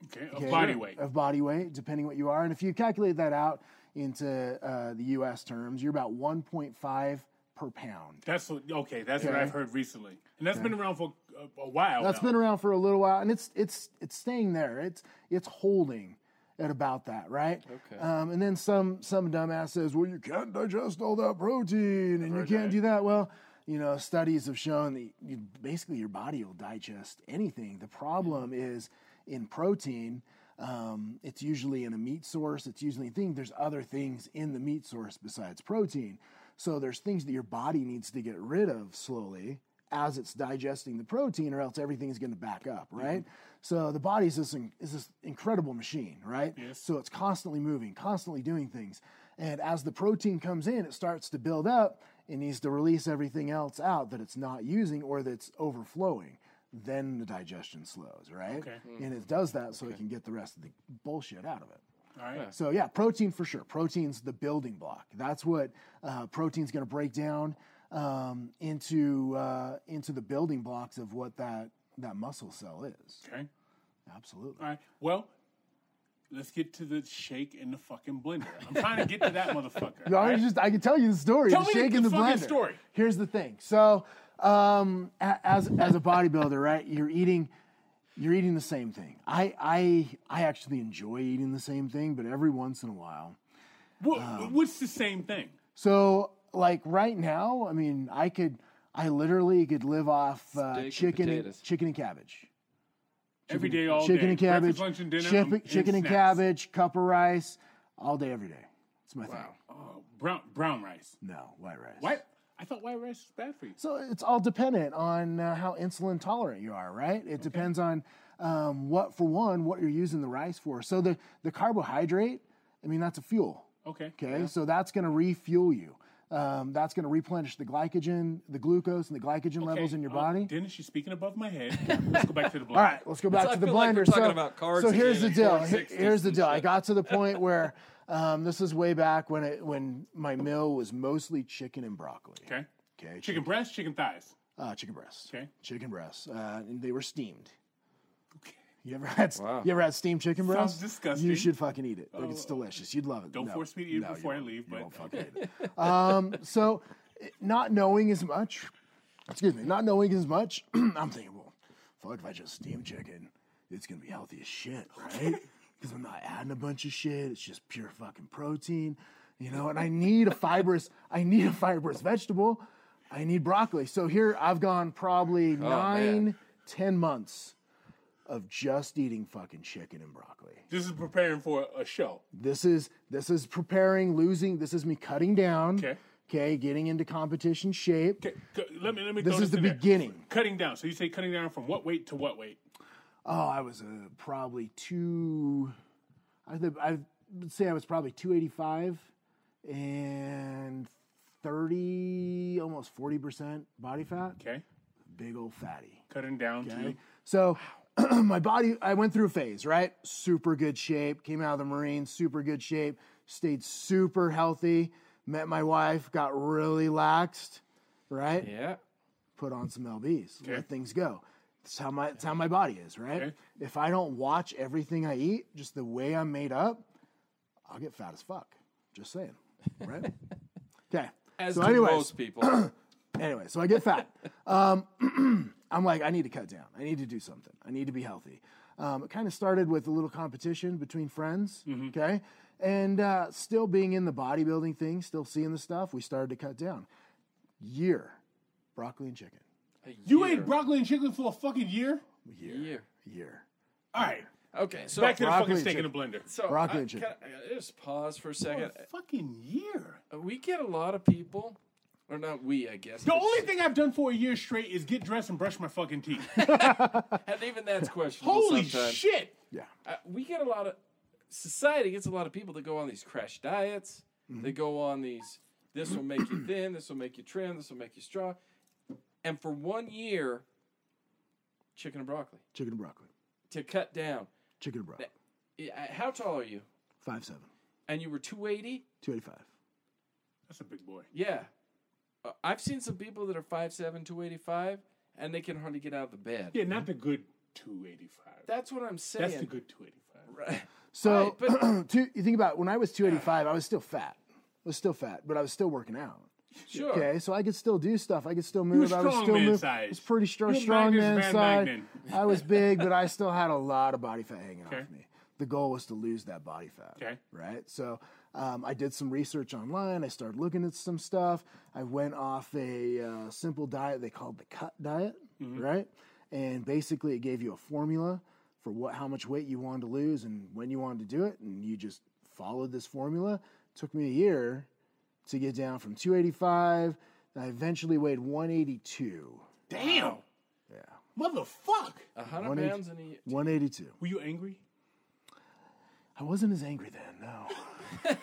Okay, of Okay, body weight. Of body weight, depending what you are. And if you calculate that out into uh, the US terms, you're about 1.5 per pound. That's what, okay. That's what I've heard recently, and that's been around for a, a while. That's now. been around for a little while, and it's it's it's staying there. It's it's holding at about that, right? Okay. Um, and then some some dumbass says, "Well, you can't digest all that protein, and you can't do that." Well, you know, studies have shown that you, basically your body will digest anything. The problem is in protein. Um, it's usually in a meat source. It's usually a thing. There's other things in the meat source besides protein. So there's things that your body needs to get rid of slowly as it's digesting the protein, or else everything's going to back up, right? So the body's this in- is this incredible machine, right? Yes. So it's constantly moving, constantly doing things, and as the protein comes in, it starts to build up. It needs to release everything else out that it's not using or that's overflowing. Then the digestion slows, right? Okay. And it does that so it can get the rest of the bullshit out of it. All right. So yeah, protein for sure. Protein's the building block. That's what uh, protein's going to break down um, into uh, into the building blocks of what that that muscle cell is. Okay. Absolutely. All right. Well, let's get to the shake in the fucking blender. I'm trying to get to that motherfucker. No, all I right? just I can tell you the story. Tell the me the shake and the fucking blender. story. Here's the thing. So, um, as as a bodybuilder, right? You're eating you're eating the same thing. I I I actually enjoy eating the same thing, but every once in a while. What, Um, what's the same thing? So, like right now, I mean, I could I literally could live off uh, Steak and chicken and, chicken and cabbage. Every day, all chicken day. and cabbage, Breakfast, lunch, and dinner. chicken, um, chicken and cabbage, cup of rice, all day, every day. It's my thing. Oh, brown brown rice. No, white rice. White. I thought white rice was bad for you. So it's all dependent on uh, how insulin tolerant you are, right? It depends on um, what, for one, what you're using the rice for. So the the carbohydrate, I mean, that's a fuel. Okay. Okay, so that's going to refuel you. Um, that's going to replenish the glycogen, the glucose, and the glycogen levels in your uh, body. Dennis, you're speaking above my head. Let's go back to the blender. All right, let's go back I to the feel like blender. we're talking so, about cards so here's the deal. and Here- 460s here's the deal. I got to the point where um, this is way back when it when my meal was mostly chicken and broccoli. Okay. Okay. Chicken breast, chicken thighs. Uh, chicken breasts. Okay. Chicken breasts. Uh, and they were steamed. Okay. You ever had Wow. you ever had steamed chicken breast? Sounds breasts? disgusting. You should fucking eat it. Like, it's delicious. You'd love it. Don't No. force me to eat it No, you before I won't. leave, you won't fucking eat it. Um, so, not knowing as much, excuse me, not knowing as much, I'm thinking, well, fuck, if I just steam chicken, it's gonna be healthy as shit, right? Because I'm not adding a bunch of shit. It's just pure fucking protein, you know. And I need a fibrous, I need a fibrous vegetable. I need broccoli. So here I've gone probably oh, nine, ten months of just eating fucking chicken and broccoli. This is preparing for a show. This is this is preparing, losing. This is me cutting down. Okay. Okay, getting into competition shape. Okay, let me let me. This is the there. beginning. Cutting down. So you say cutting down from what weight to what weight? Oh, I was uh, probably two. I th- I would say I was probably two eighty five and thirty, almost forty percent body fat. Okay, Big old fatty. cutting down Okay. to So my body, I went through a phase, right? Super good shape. Came out of the Marines, super good shape. Stayed super healthy. Met my wife, got really laxed, right? Yeah. Put on some LBs. Okay. Let things go. That's how my that's how my body is, right? Okay. If I don't watch everything I eat, just the way I'm made up, I'll get fat as fuck. Just saying, right? okay. As so, do anyways, most people. Anyway, so I get fat. Um, I'm like, I need to cut down. I need to do something. I need to be healthy. Um, it kind of started with a little competition between friends, okay? And uh, still being in the bodybuilding thing, still seeing the stuff, we started to cut down. Year, broccoli and chicken. A you ate broccoli and chicken for a fucking year. Year. Year. Year. All right, Okay, so back to the broccoli fucking and steak in the chicken. blender. so broccoli I, and chicken. can I- I just pause for a For second. a fucking year. Uh, We get a lot of people, or not we, I guess. The but only s- thing I've done for a year straight is get dressed and brush my fucking teeth. and even that's questionable Holy sometimes. shit! Yeah. Uh, we get a lot of society gets a lot of people that go on these crash diets. Mm-hmm. They go on these. This will make you thin. This will make you trim. This will make you strong. And for one year, chicken and broccoli Chicken and broccoli. to cut down. Chicken and broccoli. Uh, How tall are you? Five seven. And you were two eighty. 285. That's a big boy. Yeah, uh, I've seen some people that are 5'7", 285, and they can hardly get out of the bed. Yeah, not the good 285. That's what I'm saying. That's the good 285. Right. So, Right, but- two, you think about when I was 285, I was still fat. I was still fat, but I was still working out. Sure. Okay, so I could still do stuff. I could still move. I was still move. size. I was pretty strong, strong man side. I was big, but I still had a lot of body fat hanging Okay. off me. The goal was to lose that body fat. Okay. Right. So Um, I did some research online. I started looking at some stuff. I went off a uh, simple diet they called the cut diet, right? And basically, it gave you a formula for what how much weight you wanted to lose and when you wanted to do it, and you just followed this formula. It took me a year to get down from 285. I eventually weighed 182. Damn. Yeah, Motherfuck. A hundred One eight- pounds and 182. Were you angry? I wasn't as angry then. No,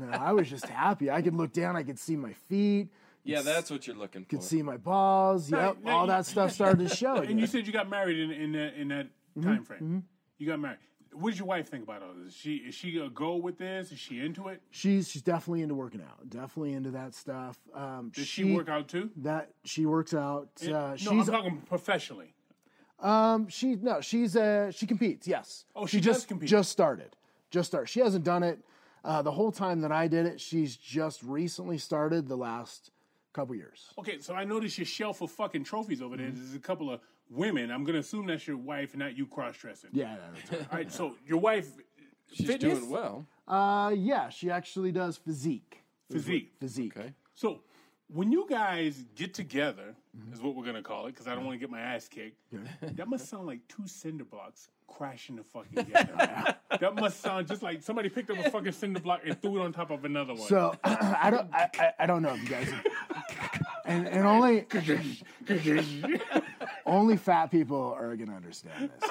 no, I was just happy. I could look down. I could see my feet. Yeah, that's what you're looking for. Could see my balls. Right, Yep, now all you- that stuff started to show. And you said you got married in in that in that Mm-hmm, time frame. You got married. What does your wife think about all this? Is she is she a go with this? Is she into it? she's she's definitely into working out. Definitely into that stuff. Um, Does she, work out too? That she works out. Uh, no, she's I'm talking professionally. Um, she no, she's uh, she competes. Yes. Oh, she does just compete. Just started. Just started. She hasn't done it uh, the whole time that I did it. She's just recently started the last couple years. Okay, so I noticed your shelf of fucking trophies over there. Mm-hmm. There's a couple of women. I'm gonna assume that's your wife, not you cross dressing. Yeah. that's right. All right. So your wife, She's fitness? doing well. uh, yeah, she actually does physique. Physique. Physique. Okay. So when you guys get together, Mm-hmm. is what we're gonna call it, because I don't want to get my ass kicked. That must sound like two cinder blocks crashing the fucking together. that must sound just like somebody picked up a fucking cinder block and threw it on top of another one. So I don't I, I, I don't know if you guys and and only only fat people are gonna understand this.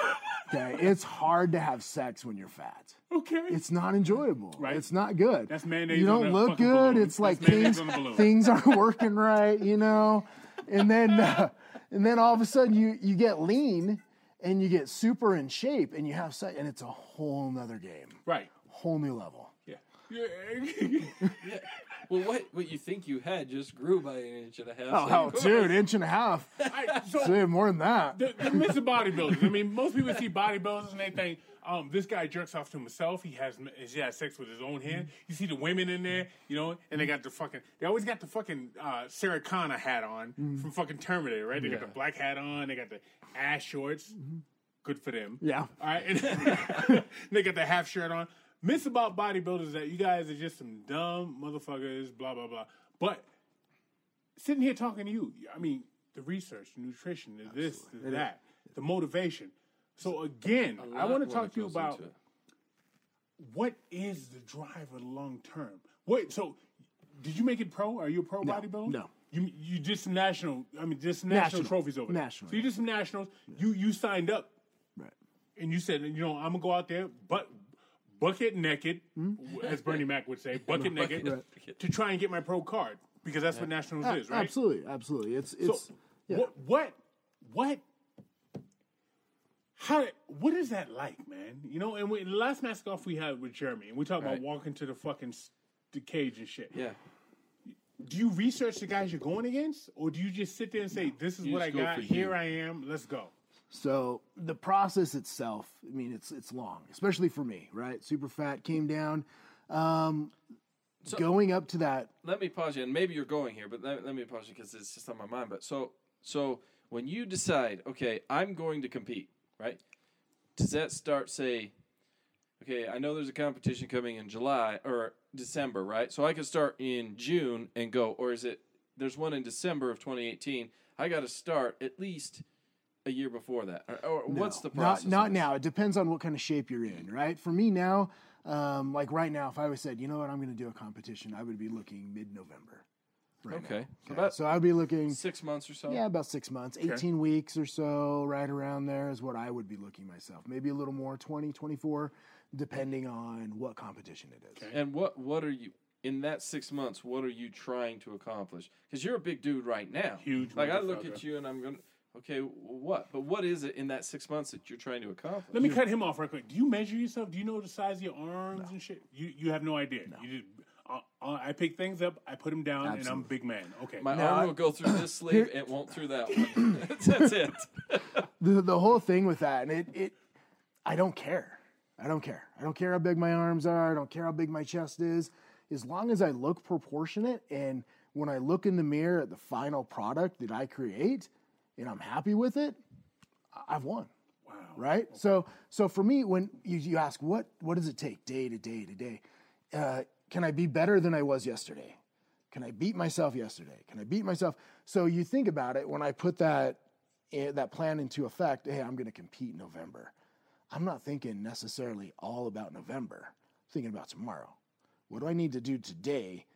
Okay, it's hard to have sex when you're fat. okay. It's not enjoyable. Right. It's not good. That's mayonnaise You don't look good. balloon. It's like That's things on a balloon. things aren't working right, you know. And then uh, and then all of a sudden you you get lean and you get super in shape and you have sex and it's a whole nother game, right. whole new level. Yeah. Yeah. Well, what what you think you had just grew by an inch and a half. Oh, so hell, of course. dude, inch and a half. I- so Say more than that. the, the myths of bodybuilders. I mean, most people see bodybuilders and they think, um, this guy jerks off to himself. He has he has sex with his own hand. You see the women in there, you know, and they got the fucking. They always got the fucking uh, Sarah Connor hat on from fucking Terminator, right? They got the black hat on. They got the ass shorts. Good for them. Yeah. All right. And they got the half shirt on. Myths about bodybuilders is that you guys are just some dumb motherfuckers. Blah blah blah. But sitting here talking to you, I mean, the research, the nutrition, the this, the that, the motivation. So again, I want to talk to you about it. what is the driver long term. Wait, so did you make it pro? Are you a pro bodybuilder? no. You you did some national. I mean, just national, National. trophies over there. National, So you did some nationals. You you signed up Right. and you said, you know, I'm gonna go out there, but bucket naked, hmm? as Bernie Mac would say, bucket naked, Right. to try and get my pro card because that's what nationals A- is, right? Absolutely, absolutely. It's So it's yeah. what what what how what is that like, man? You know, and we, the last mask off we had with Jeremy, and we talked about walking to the fucking s- the cage and shit. Yeah. Do you research the guys you're going against, or do you just sit there and say, "This is You what just I go got. for Here you. I am. Let's go." So the process itself, I mean, it's it's long, especially for me, right? Super fat came down. Um, going up to that, let me pause you, and maybe you're going here, but let, let me pause you because it's just on my mind. But so, so when you decide, okay, I'm going to compete, right? Does that start say, okay, I know there's a competition coming in July or December, right? So I could start in June and go, or is it there's one in December of 2018? I got to start at least a year before that, or, or what's the not process? not of this? now. It depends on what kind of shape you're in, right? For me now, um, like right now, if I was said, you know what, I'm going to do a competition, I would be looking mid-November. Right Okay, so now. about so I'd be looking, six months or so. yeah, about six months, 18 weeks or so, right around there is what I would be looking myself. Maybe a little more, 20, 24, depending on what competition it is. And what what are you in that six months? What are you trying to accomplish? Because you're a big dude right now. Huge Like I look at you and I'm going, okay, what? But what is it in that six months that you're trying to accomplish? Let me cut him off real quick. Do you measure yourself? Do you know the size of your arms and shit? You you have no idea. You just uh, uh, I pick things up, I put them down, and I'm a big man. Okay. My No, arm I- will go through this sleeve, it won't through that one. That's it. the the whole thing with that, and it it, I don't care. I don't care. I don't care how big my arms are. I don't care how big my chest is. As long as I look proportionate, and when I look in the mirror at the final product that I create, and I'm happy with it, I've won. wow. Right. So so for me, when you, you ask what what does it take day to day to day, uh, can I be better than I was yesterday? Can I beat myself yesterday? Can I beat myself? So you think about it when I put that eh, that plan into effect. Hey, I'm going to compete in November. I'm not thinking necessarily all about November. I'm thinking about tomorrow. What do I need to do today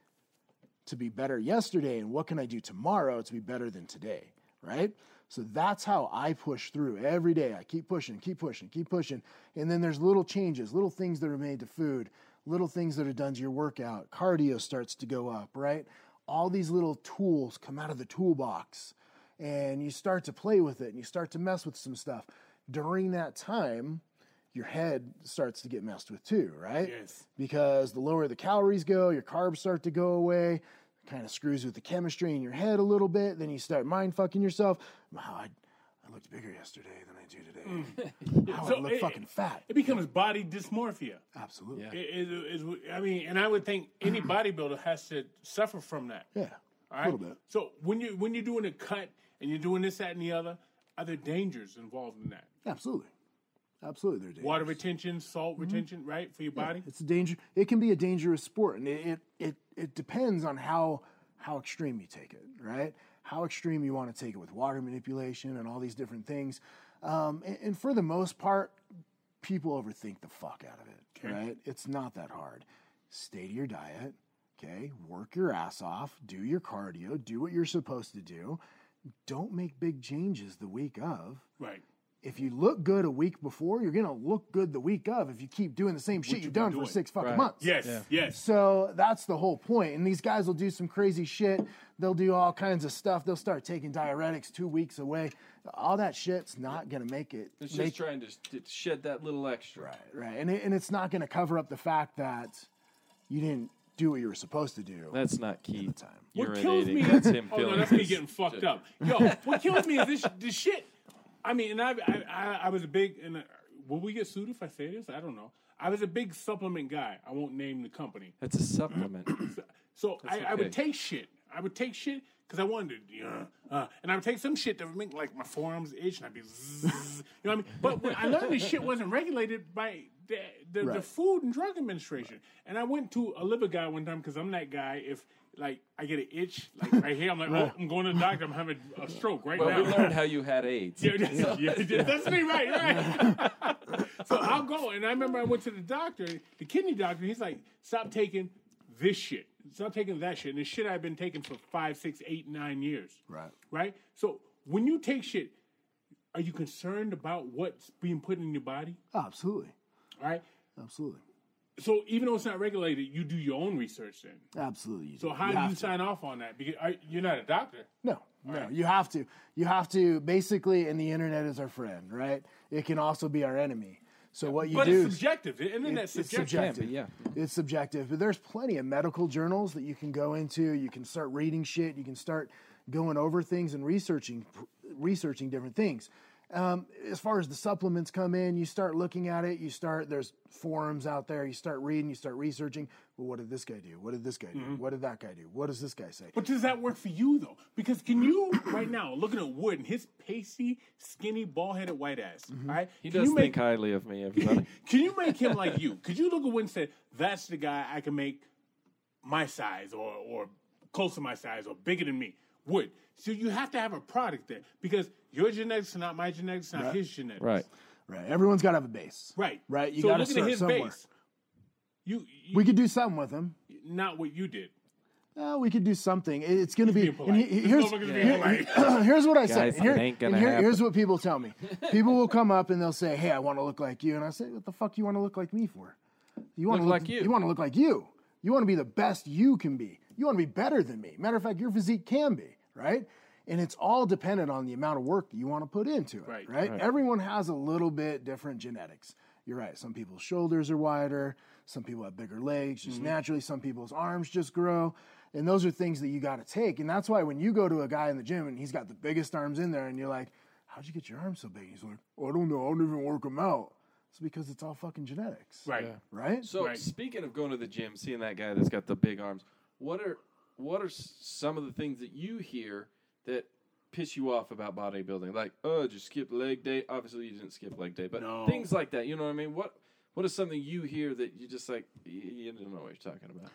to be better yesterday and what can I do tomorrow to be better than today, right? So that's how I push through every day. I keep pushing, keep pushing, keep pushing. And then there's little changes, little things that are made to food, little things that are done to your workout. Cardio starts to go up, right? All these little tools come out of the toolbox and you start to play with it and you start to mess with some stuff. During that time, your head starts to get messed with too, right? Yes. Because the lower the calories go, your carbs start to go away. Kind of screws with the chemistry in your head a little bit. Then you start mind fucking yourself. Wow, I, I looked bigger yesterday than I do today. Mm. Wow, I So look it- fucking fat. It becomes body dysmorphia. Absolutely. Yeah. It- it- it- I mean, and I would think any bodybuilder has to suffer from that. Yeah. All A little bit. So when you when you're doing a cut and you're doing this, that, and the other, are there dangers involved in that? Absolutely. Absolutely. They're dangerous. Water retention, salt retention, right, for your body. It's a danger. It can be a dangerous sport, and it, it it it depends on how how extreme you take it, right? How extreme you want to take it with water manipulation and all these different things. Um, and, and for the most part, people overthink the fuck out of it, Okay. right? It's not that hard. Stay to your diet, okay? Work your ass off. Do your cardio. Do what you're supposed to do. Don't make big changes the week of Right. If you look good a week before, you're gonna look good the week of if you keep doing the same shit you've you've been done for six fucking Right. months. Yes. Yes. So that's the whole point. And these guys will do some crazy shit. They'll do all kinds of stuff. They'll start taking diuretics two weeks away. All that shit's not gonna make it. It's make- just trying to, to shed that little extra. right, right. And it, and it's not gonna cover up the fact that you didn't do what you were supposed to do. That's not Keith. time. What kills me? Urinating. That's him oh no, that's me getting fucked up. Yo, what kills me is this this shit. I mean, and I I, I, was a big and uh, will we get sued if I say this? I don't know. I was a big supplement guy. I won't name the company. That's a supplement. So I, I would take shit. I would take shit because I wanted to, you know, uh, and I would take some shit that would make like my forearms itch, and I'd be, zzz, you know what I mean? But when I learned this shit wasn't regulated by the the, the Food and Drug Administration, and I went to a liver guy one time because I'm that guy. If like I get an itch like right here, I'm like, oh, I'm going to the doctor. I'm having a stroke right But now. we learned how you had AIDS. Yeah, that's, yeah, that's me, right, right. so I'll go, and I remember I went to the doctor, the kidney doctor. He's like, "Stop taking this shit. Stop taking that shit." And the shit I've been taking for five, six, eight, nine years. Right. Right. So when you take shit, are you concerned about what's being put in your body? Oh, absolutely. All right. Absolutely. So even though it's not regulated, you do your own research then. Absolutely. So do. how do you to. sign off on that? Because are, you're not a doctor. No, no, you have to. You have to basically, and the internet is our friend, right? It can also be our enemy. So what you But do it's subjective. The internet's it's subjective. subjective. Can be, yeah. It's subjective, but there's plenty of medical journals that you can go into. You can start reading shit. You can start going over things and researching, researching different things. Um, as far as the supplements come in, you start looking at it. You start there's forums out there. You start reading. You start researching. Well, what did this guy do? What did this guy do? Mm-hmm. What did that guy do? What does this guy say? But does that work for you though? Because can you right now looking at Wood and his pasty, skinny, bald-headed white ass, Mm-hmm. all right? He can does you think make highly of me, everybody. can you make him like you? Could you look at Wood and say, "That's the guy I can make my size or or close to my size or bigger than me"? Wood. So you have to have a product there because your genetics are not my genetics, not his genetics. right. Right. Everyone's got to have a base. Right. Right. You so got to looking start at his somewhere. base. You, you We could do something with them. not what you did. Uh, we could do something. It's going to be. and he- This here's, motherfucker's here- here's what I say. Guys, And here- ain't and here- Here's what people tell me. People will come up and they'll say, "Hey, I want to look like you," and I say, "What the fuck you want to look like me for? You want to Look like you. You want to look like you. You want to be the best you can be. You want to be better than me. Matter of fact, your physique can be right." And it's all dependent on the amount of work that you want to put into it, Right. right? Everyone has a little bit different genetics. You're right. Some people's shoulders are wider. Some people have bigger legs just Mm-hmm. naturally. Some people's arms just grow. And those are things that you got to take. And that's why when you go to a guy in the gym and he's got the biggest arms in there and you're like, how'd you get your arms so big? He's like, oh, I don't know. I don't even work them out. It's because it's all fucking genetics. Right. Right? So Right. speaking of going to the gym, seeing that guy that's got the big arms, what are what are some of the things that you hear that piss you off about bodybuilding? Like, oh, just skip leg day. Obviously, you didn't skip leg day, but No. things like that. You know what I mean? What What is something you hear that you just like you don't know what you're talking about?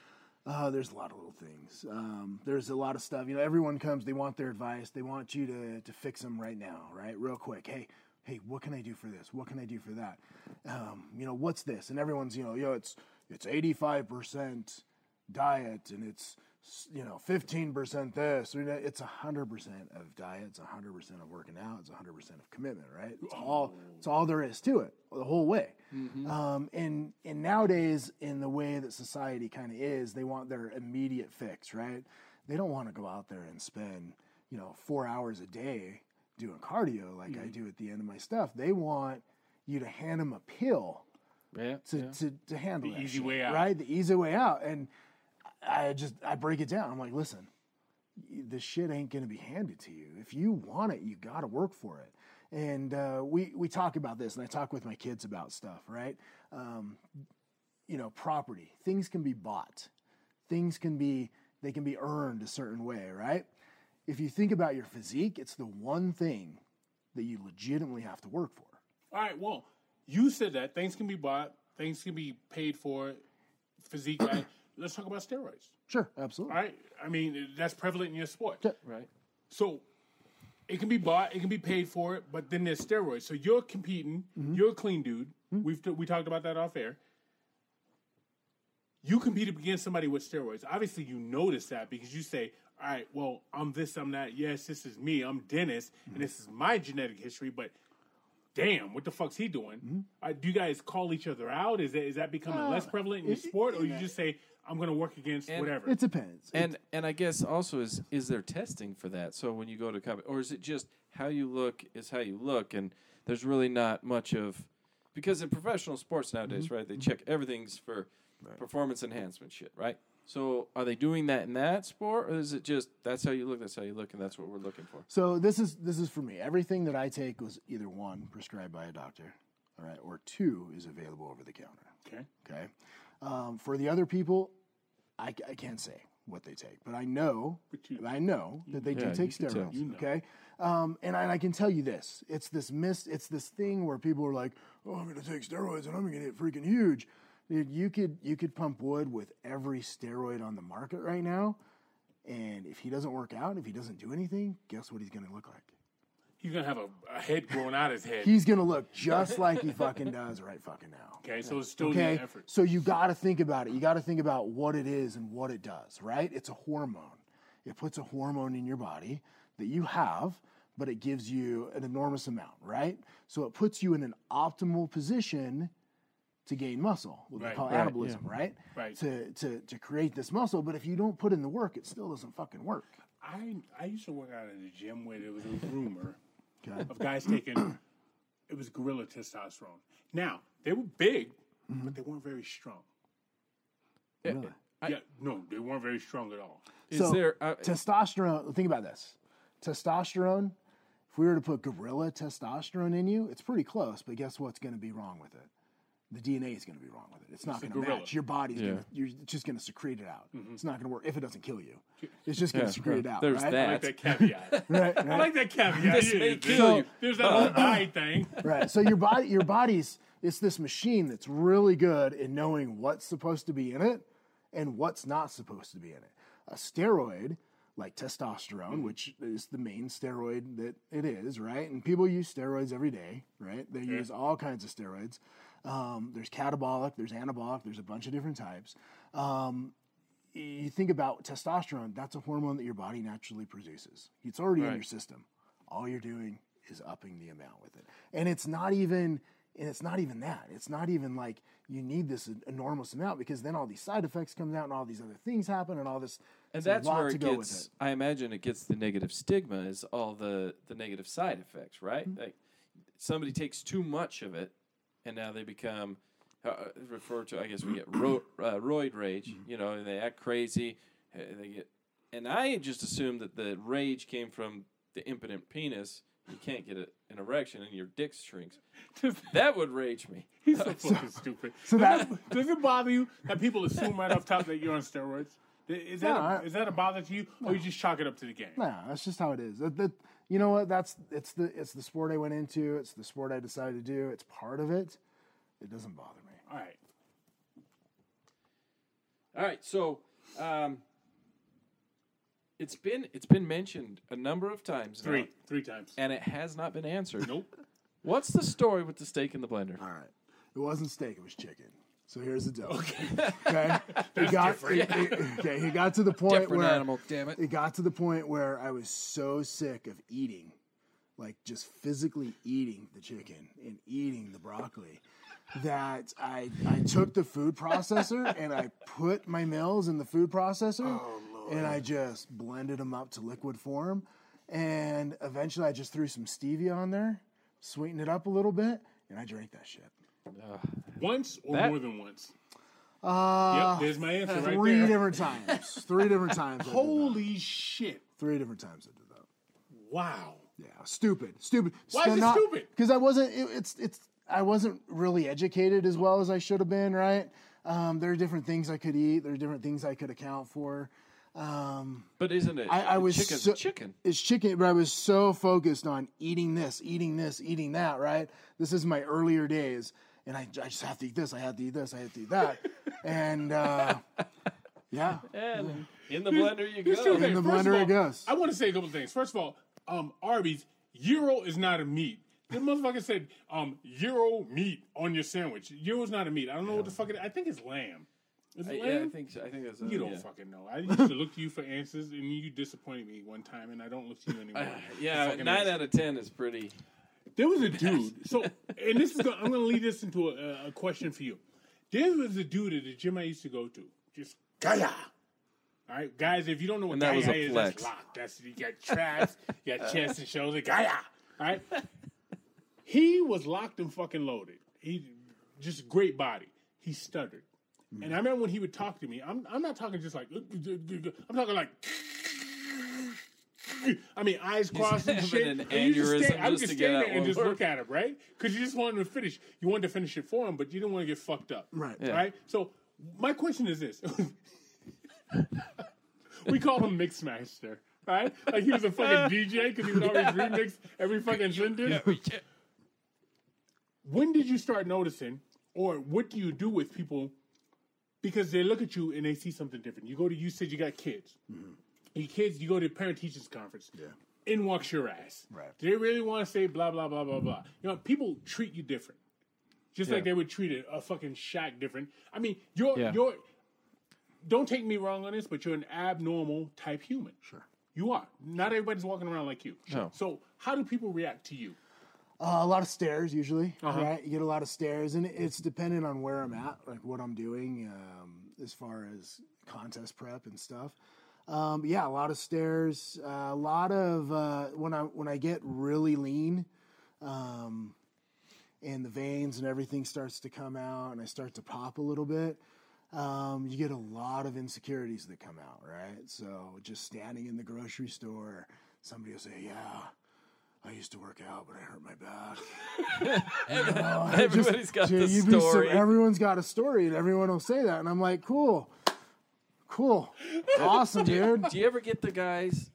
Oh, there's a lot of little things. Um, there's a lot of stuff. You know, everyone comes. They want their advice. They want you to to fix them right now, right? Real quick. Hey, hey, what can I do for this? What can I do for that? Um, you know, what's this? And everyone's, you know, yo, it's it's 85 percent diet, and it's you know 15 percent this. Or that. It's 100 percent of diet. It's 100 percent of working out. It's 100 percent of commitment, right? It's all it's all there is to it the whole way. Um, and and nowadays, in the way that society kind of is, they want their immediate fix, right? They don't want to go out there and spend you know four hours a day doing cardio like I do at the end of my stuff. They want you to hand them a pill Yeah. to, to, to handle The easy shit, way out. right? The easy way out. And I just I break it down. I'm like, listen, this shit ain't gonna be handed to you. If you want it, you got to work for it. And uh, we we talk about this, and I talk with my kids about stuff, right? Um, you know, property. Things can be bought. Things can be they can be earned a certain way, right? If you think about your physique, it's the one thing that you legitimately have to work for. All right, well, you said that things can be bought, things can be paid for, physique. right? Let's talk about steroids. Sure, absolutely. All right, I mean that's prevalent in your sport. Yeah. Right. So it can be bought, it can be paid for it, but then there's steroids. So you're competing, Mm-hmm. you're a clean dude. We've we talked about that off air. You competed against somebody with steroids. Obviously, you notice that because you say, "All right, well, I'm this, I'm that. Yes, this is me. I'm Dennis, Mm-hmm. and this is my genetic history." But damn, what the fuck's he doing? Mm-hmm. Uh, do you guys call each other out? Is that is that becoming less prevalent in your Uh, sport, or you just say, "I'm going to work against And- whatever"? It depends. And and I guess also is is there testing for that? So when you go to comp, or is it just how you look is how you look, and there's really not much of because in professional sports nowadays, right? They check everything's for performance enhancement shit, right? So are they doing that in that sport, or is it just that's how you look, that's how you look, and that's what we're looking for? So this is this is for me. Everything that I take was either one prescribed by a doctor, all right, or two is available over the counter. okay. Okay. Um, for the other people, I, I can't say what they take, but I know But you- I know that they Yeah, do take you tell. steroids. You know. Okay. Um, and, I, and I can tell you this: it's this mis, it's this thing where people are like, "Oh, I'm going to take steroids and I'm going to get freaking huge." Dude, you could you could pump wood with every steroid on the market right now, and if he doesn't work out, if he doesn't do anything, guess what he's going to look like? He's gonna have a, a head growing out of his head. He's going to look just like he fucking does right fucking now. okay, so it's still Okay, your effort. so you got to think about it. You got to think about what it is and what it does, right? It's a hormone. It puts a hormone in your body that you have, but it gives you an enormous amount, right? So it puts you in an optimal position to gain muscle, what Right, we call right, anabolism, right? Right. To, to to create this muscle, but if you don't put in the work, it still doesn't fucking work. I I used to work out at a gym where there was a rumor Okay. of guys taking it was gorilla testosterone. Now they were big, Mm-hmm. but they weren't very strong. Really? yeah, no, they weren't very strong at all. Is So, there uh, testosterone think about this testosterone if we were to put gorilla testosterone in you it's pretty close but guess what's going to be wrong with it the dna is going to be wrong with it it's not It's a going to gorilla. match your body's Yeah. gonna, you're just going to secrete it out Mm-hmm. it's not going to work if it doesn't kill you it's just going Yeah, to secrete it out there's right? that. I like that caveat. right, I like that caveat. This Yeah, may there's- kill you. There's that whole die thing. right so your body your body's it's this machine that's really good in knowing what's supposed to be in it and what's not supposed to be in it a steroid like testosterone which is the main steroid that it is right and people use steroids every day right they use all kinds of steroids um, there's catabolic there's anabolic there's a bunch of different types um, you think about testosterone that's a hormone that your body naturally produces it's already in your system all you're doing is upping the amount with it and it's not even and it's not even that it's not even like you need this enormous amount because then all these side effects come out and all these other things happen and all this and that's where it gets. it. I imagine it gets the negative stigma is all the the negative side effects, right? Mm-hmm. Like somebody takes too much of it, and now they become uh, referred to. I guess we get ro- uh, roid rage. Mm-hmm. You know, and they act crazy. uh, They get, and I just assumed that the rage came from the impotent penis. You can't get a, an erection, and your dick shrinks. That would rage me. He's so fucking stupid. so does, that- it, does it bother you that people assume right off top that you're on steroids? Is that No, a, I- is that a bother to you, or you just chalk it up to the game? Nah, that's just how it is. That, that, you know what? That's it's the it's the sport I went into. It's the sport I decided to do. It's part of it. It doesn't bother me. All right. All right, so um, it's been it's been mentioned a number of times now, Three. Three times. and it has not been answered. Nope. What's the story with the steak in the blender? All right. It wasn't steak, it was chicken. So here's the deal. Okay. He got, it- it- okay. He got to the point Different where animal, damn it. it got to the point where I was so sick of eating, like just physically eating the chicken and eating the broccoli, that I I took the food processor and I put my meals in the food processor oh, and I just blended them up to liquid form, and eventually I just threw some stevia on there, sweetened it up a little bit, and I drank that shit. Once or That- more than once. Uh, yep. There's my answer right three there. different times. Three different times. I did that. Holy shit! Three different times I did that. Wow. Yeah, stupid, stupid. Why is it stupid? Because I wasn't. It, it's it's. I wasn't really educated as well as I should have been. Right. Um, there are different things I could eat. There are different things I could account for. Um, But isn't it? I, I was chicken's so, chicken. It's chicken, but I was so focused on eating this, eating this, eating that. Right. This is my earlier days, and I, I just have to eat this. I have to eat this. I have to eat that. and uh, yeah, And in the blender you Here's go. In the First of blender it all, goes. I want to say a couple things. First of all, um, Arby's gyro is not a meat. The motherfucker said um, gyro meat on your sandwich. Gyro's not a meat. I don't know what the fuck it is. I think it's lamb. Is it I, lamb? yeah, I think so. I think that's. You don't yeah. fucking know. I used to look to you for answers, and you disappointed me one time, and I don't look to you anymore. Uh, yeah, nine answers. out of ten is pretty. There was a dude. So, and this is going I'm going to lead this into a, a question for you. There was a dude at the gym I used to go to. Just Gaia. All right, guys. If you don't know what And that Gaia was a is, flex. that's locked. That's you got traps, you got chest and shoulder. Gaia. All right. He was locked and fucking loaded. He just great body. He stuttered. And I remember when he would talk to me, I'm, I'm not talking just like, I'm talking like, I mean, eyes crossed and shit. an And you just aneurysm stand- I would just just stand there and just look at him, right? Because you just wanted to finish. You wanted to finish it for him, but you didn't want to get fucked up. Right. Yeah. Right? So my question is this. we call him Mixmaster, right? Like he was a fucking DJ because he would always remix every fucking sentence. When did you start noticing, or what do you do with people? Because they look at you and they see something different. You go to, you said you got kids. Mm-hmm. Your kids, you go to parent teachers conference. Yeah. In walks your ass. Right. Do they really want to say blah blah blah blah blah? You know, people treat you different, just like they would treat a, a fucking Shaq different. I mean, you're Yeah. you're. Don't take me wrong on this, but you're an abnormal type human. Sure. You are. Not everybody's walking around like you. No. So how do people react to you? Uh, a lot of stares usually, Uh-huh. right? You get a lot of stares, and it's dependent on where I'm at, like what I'm doing, um, as far as contest prep and stuff. Um, yeah, a lot of stares, uh, a lot of uh, when I when I get really lean, um, and the veins and everything starts to come out, and I start to pop a little bit. Um, you get a lot of insecurities that come out, right? So just standing in the grocery store, somebody will say, "Yeah." I used to work out, but I hurt my back. You know, I just- Everybody's got Yeah, the be so- story. everyone's got a story, and everyone will say that, and I'm like, cool, cool, awesome, dude. Do you ever get the guys?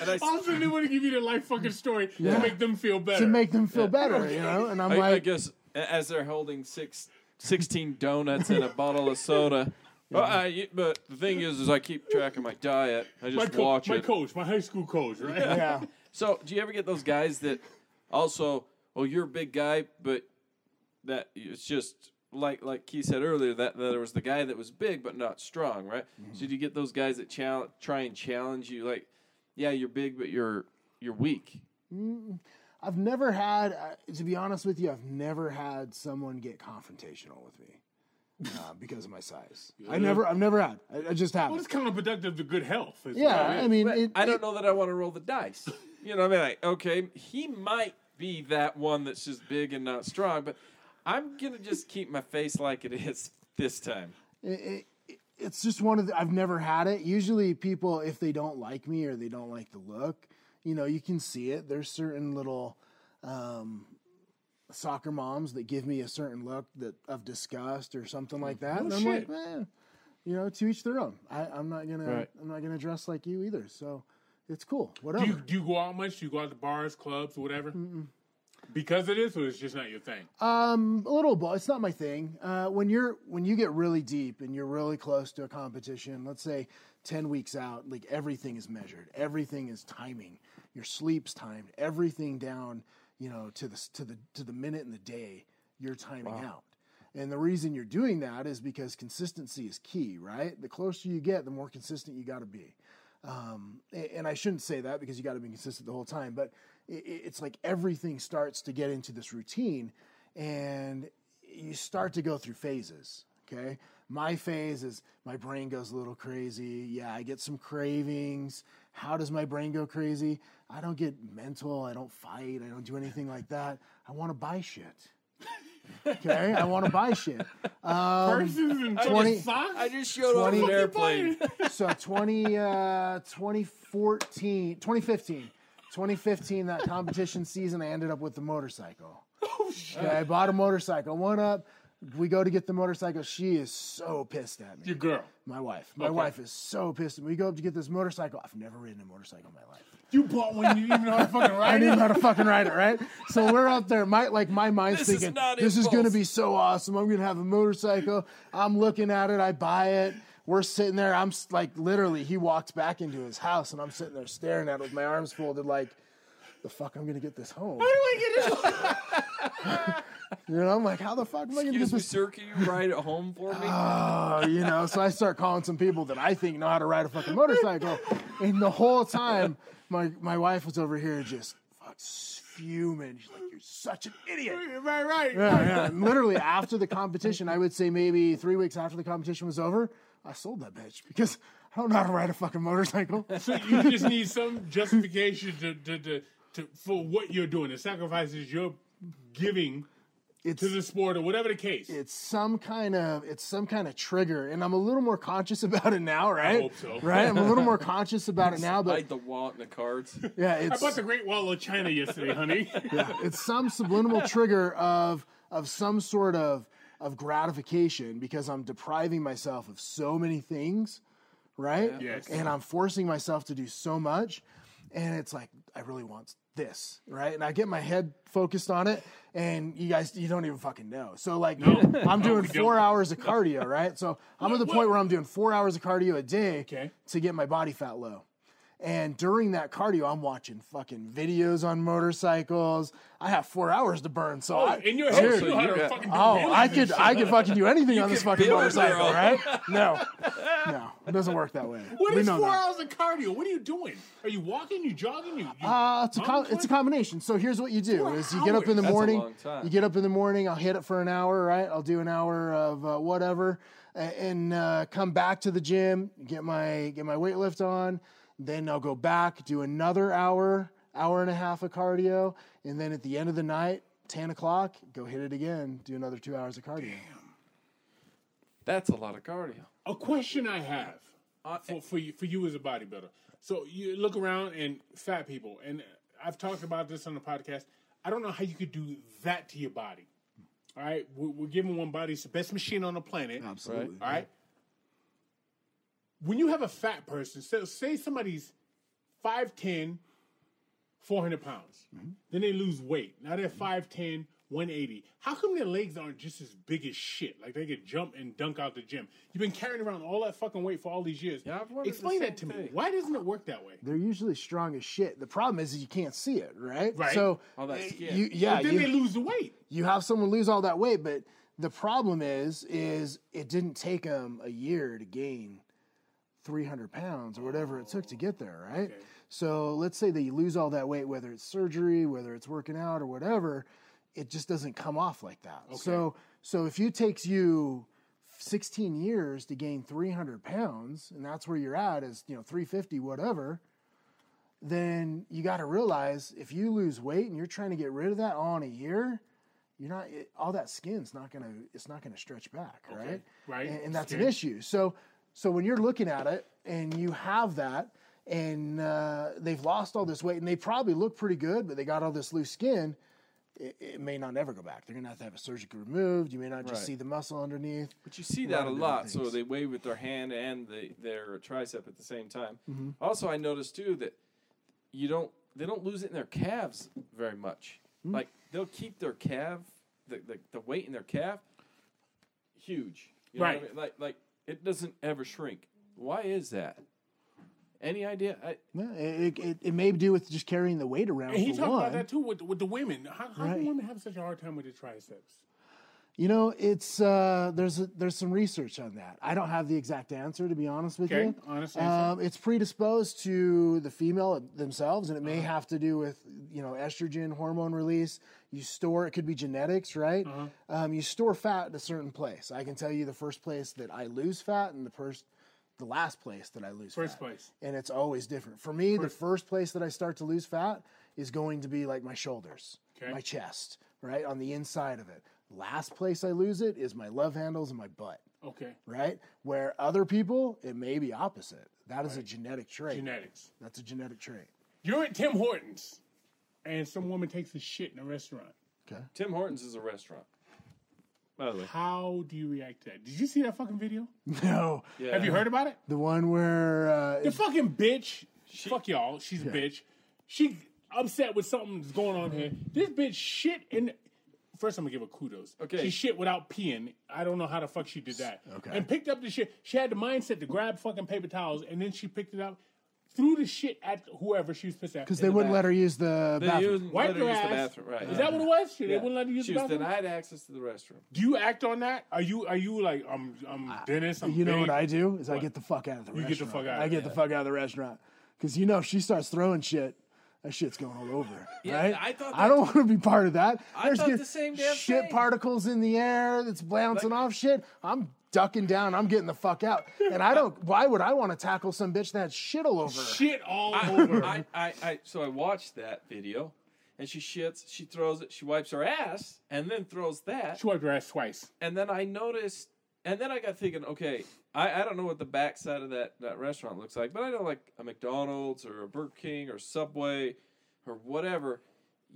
And I, Also, they want to give you their life fucking story Yeah. to make them feel better. To make them feel better, you know. And I'm I, I like, guess a- as they're holding six, 16 donuts and a bottle of soda. Well, uh, I, but the thing is, is I keep track of my diet. I my, just co- watch my it. coach, my high school coach, right? yeah, So, do you ever get those guys that also, oh, you're a big guy, but that it's just like like Keith said earlier that, that there was the guy that was big but not strong, right? So, do you get those guys that challenge, try and challenge you, like, yeah, you're big, but you're you're weak. I've never had, uh, to be honest with you, I've never had someone get confrontational with me uh, because of my size. I never, I've never had. I, I just Well, haven't. it's counterproductive to good health. Yeah, what it I mean, it, I don't it- know that I want to roll the dice. You know, what I mean, like, okay, he might be that one that's just big and not strong, but I'm gonna just keep my face like it is this time. it, it, it's just one of the, I've never had it. Usually, people, if they don't like me or they don't like the look, you know, you can see it. There's certain little um, soccer moms that give me a certain look that of disgust or something like that, and I'm shit. like, eh, you know, to each their own. I, I'm not gonna, Right. I'm not gonna dress like you either. So it's cool. Do Whatever. you, do you go out much? Do you go out to bars, clubs, whatever? Because it is, or it's just not your thing. Um, a little bit. It's not my thing. Uh, when you're when you get really deep and you're really close to a competition, let's say ten weeks out, like everything is measured, everything is timing. Your sleep's timed, everything down, you know, to the to the to the minute and the day. You're timing out. And the reason you're doing that is because consistency is key, right? The closer you get, the more consistent you got to be. Um, and I shouldn't say that because you got to be consistent the whole time, but i- i- it's like everything starts to get into this routine and you start to go through phases. Okay. My phase is my brain goes a little crazy. Yeah, I get some cravings. How does my brain go crazy? I don't get mental. I don't fight. I don't do anything like that. I want to buy shit. Okay. I want to buy shit. Um, 20 20. I just showed off 20 an airplane. so 20, uh, 2014, 2015, 2015, that competition season, I ended up with the motorcycle. Oh shit! Okay, I bought a motorcycle. One up. We go to get the motorcycle. She is so pissed at me. Your girl. My wife. My Okay. wife is so pissed at me. We go up to get this motorcycle. I've never ridden a motorcycle in my life. You bought one. You didn't even know how to fucking ride it. I ride didn't it. know how to fucking ride it, right? So we're out there. My like my mind's This is thinking not this is gonna be so awesome. I'm gonna have a motorcycle. I'm looking at it. I buy it. We're sitting there. I'm like literally. He walked back into his house, and I'm sitting there staring at it with my arms folded, like the fuck. I'm gonna get this home. How do I get it? You know, I'm like, how the fuck am I gonna get Excuse me, this? sir, can you ride it home for me? Oh, you know, so I start calling some people that I think know how to ride a fucking motorcycle. And the whole time, my, my wife was over here just fuck fuming. She's like, you're such an idiot. right, right. Yeah, yeah. And literally after the competition, I would say maybe three weeks after the competition was over, I sold that bitch because I don't know how to ride a fucking motorcycle. So you just need some justification to, to, to, to for what you're doing, the sacrifices you're giving It's to the sport or whatever the case. it's some kind of it's some kind of trigger, and I'm a little more conscious about it now, right? I hope so. Right, I'm a little more conscious about it now, but Hide the wallet and the cards. yeah, I it's bought the Great Wall of China yesterday, honey. yeah, it's some subliminal trigger of of some sort of of gratification because I'm depriving myself of so many things, right? Yes. And I'm forcing myself to do so much, and it's like I really want this, right? And I get my head focused on it, and you guys, you don't even fucking know. So like, I'm doing we four don't. hours of cardio, right? So I'm at the What- point where I'm doing four hours of cardio a day Okay. to get my body fat low. And during that cardio, I'm watching fucking videos on motorcycles. I have four hours to burn, so I, In your head, Dude, you know you to fucking Oh, I could. I could fucking do anything on this fucking build it, motorcycle, right? No, no, it doesn't work that way. What we is four that. hours of cardio? What are you doing? Are you walking? You jogging? You? you Uh, it's a com- it's a combination. So here's what you do: Four is you get up in the hours. That's a morning. long time. You get up in the morning. I'll hit it for an hour, right? I'll do an hour of uh, whatever, and uh, come back to the gym, get my get my weight lift on. Then I'll go back, do another hour, hour and a half of cardio, and then at the end of the night, ten o'clock, go hit it again, do another two hours of cardio. That's a lot of cardio. A question I have uh, for, for you for you as a bodybuilder. So you look around and fat people, and I've talked about this on the podcast. I don't know how you could do that to your body. All right, we're, we're giving one body it's the best machine on the planet. Absolutely. All right. When you have a fat person, so say somebody's 5'10, 400 pounds, mm-hmm. then they lose weight. Now they're mm-hmm. 5'10, 180. How come their legs aren't just as big as shit? Like they could jump and dunk out the gym. You've been carrying around all that fucking weight for all these years. Yeah, I've wondered the Explain that to same me. Why doesn't it work that way? They're usually strong as shit. The problem is is you can't see it, right? Right. So All that skin. you, yeah, but then you, they lose the weight. you have someone lose all that weight, but the problem is, is it didn't take them a year to gain 300 pounds or whatever it took to get there, right? So let's say that you lose all that weight, whether it's surgery, whether it's working out or whatever, it just doesn't come off like that. So, so if it takes you 16 years to gain 300 pounds, and that's where you're at is, you know, 350, whatever, then you got to realize if you lose weight and you're trying to get rid of that all in a year, you're not it, all that skin's not gonna it's not gonna stretch back, right? right. And, and that's an issue. So so when you're looking at it and you have that, and uh, they've lost all this weight and they probably look pretty good, but they got all this loose skin. It, it may not ever go back. They're gonna have to have it surgically removed. You may not just Right. see the muscle underneath. But you see that a different lot. So they weigh with their hand and the, their tricep at the same time. Mm-hmm. Also, I noticed too that you don't they don't lose it in their calves very much. Like they'll keep their calf, the, the the weight in their calf, huge. You know what I Right. mean? Like like it doesn't ever shrink. Why is that? Any idea? I, Yeah, it, it, it may do with just carrying the weight around. And he talked one. about that too with with the women. How, how Right. do women have such a hard time with the triceps? You know, it's uh, there's a, there's some research on that. I don't have the exact answer to be honest with Okay, you. honest. Um, it's predisposed to the female themselves, and it Uh-huh. may have to do with you know estrogen hormone release. You store it could be genetics, right? Uh-huh. Um, you store fat at a certain place. I can tell you the first place that I lose fat and the first, the last place that I lose First fat. place. and it's always different. For me, the first place that I start to lose fat is going to be like my shoulders, Okay. my chest, right on the inside of it. Last place I lose it is my love handles and my butt, Okay, right? Where other people, it may be opposite. That is a genetic trait. genetics. That's a genetic trait. You're at Tim Hortons, and some woman takes a shit in a restaurant. Okay. Tim Hortons is a restaurant. By the way, How do you react to that? Did you see that fucking video? No, yeah. Have you heard about it? the one where uh, The fucking bitch. She, fuck y'all. She's a bitch. She upset with something that's going on here. This bitch shit in. First, I'm gonna give her kudos. Okay. She shit without peeing. I don't know how the fuck she did that. Okay. And picked up the shit. She had the mindset to grab fucking paper towels, and then she picked it up, threw the shit at whoever she was pissed at. because they wouldn't let her use the They bathroom. use- Wipe let her her use the ass. bathroom, right? Is that what it was? They Yeah. wouldn't let her use She the was bathroom. denied access to the restroom. Do you act on that? Are you are you like I'm I'm Dennis? I'm You know big. what I do is I get the fuck out of the You restaurant. get the fuck out I of get the fuck out of the restaurant because you know if she starts throwing shit, that shit's going all over. Yeah, right? I thought I don't want to be part of that. I thought get the same damn shit thing. particles in the air that's bouncing Like- off shit. I'm ducking down. I'm getting the fuck out. And I don't. Why would I want to tackle some bitch that shit all over? Shit all over. I, I, I, so I watched that video, and she shits, she throws it, she wipes her ass, and then throws that, She wiped her ass twice. and then I noticed, and then I got thinking, okay, I, I don't know what the backside of that, that restaurant looks like, but I know like a McDonald's or a Burger King or Subway or whatever.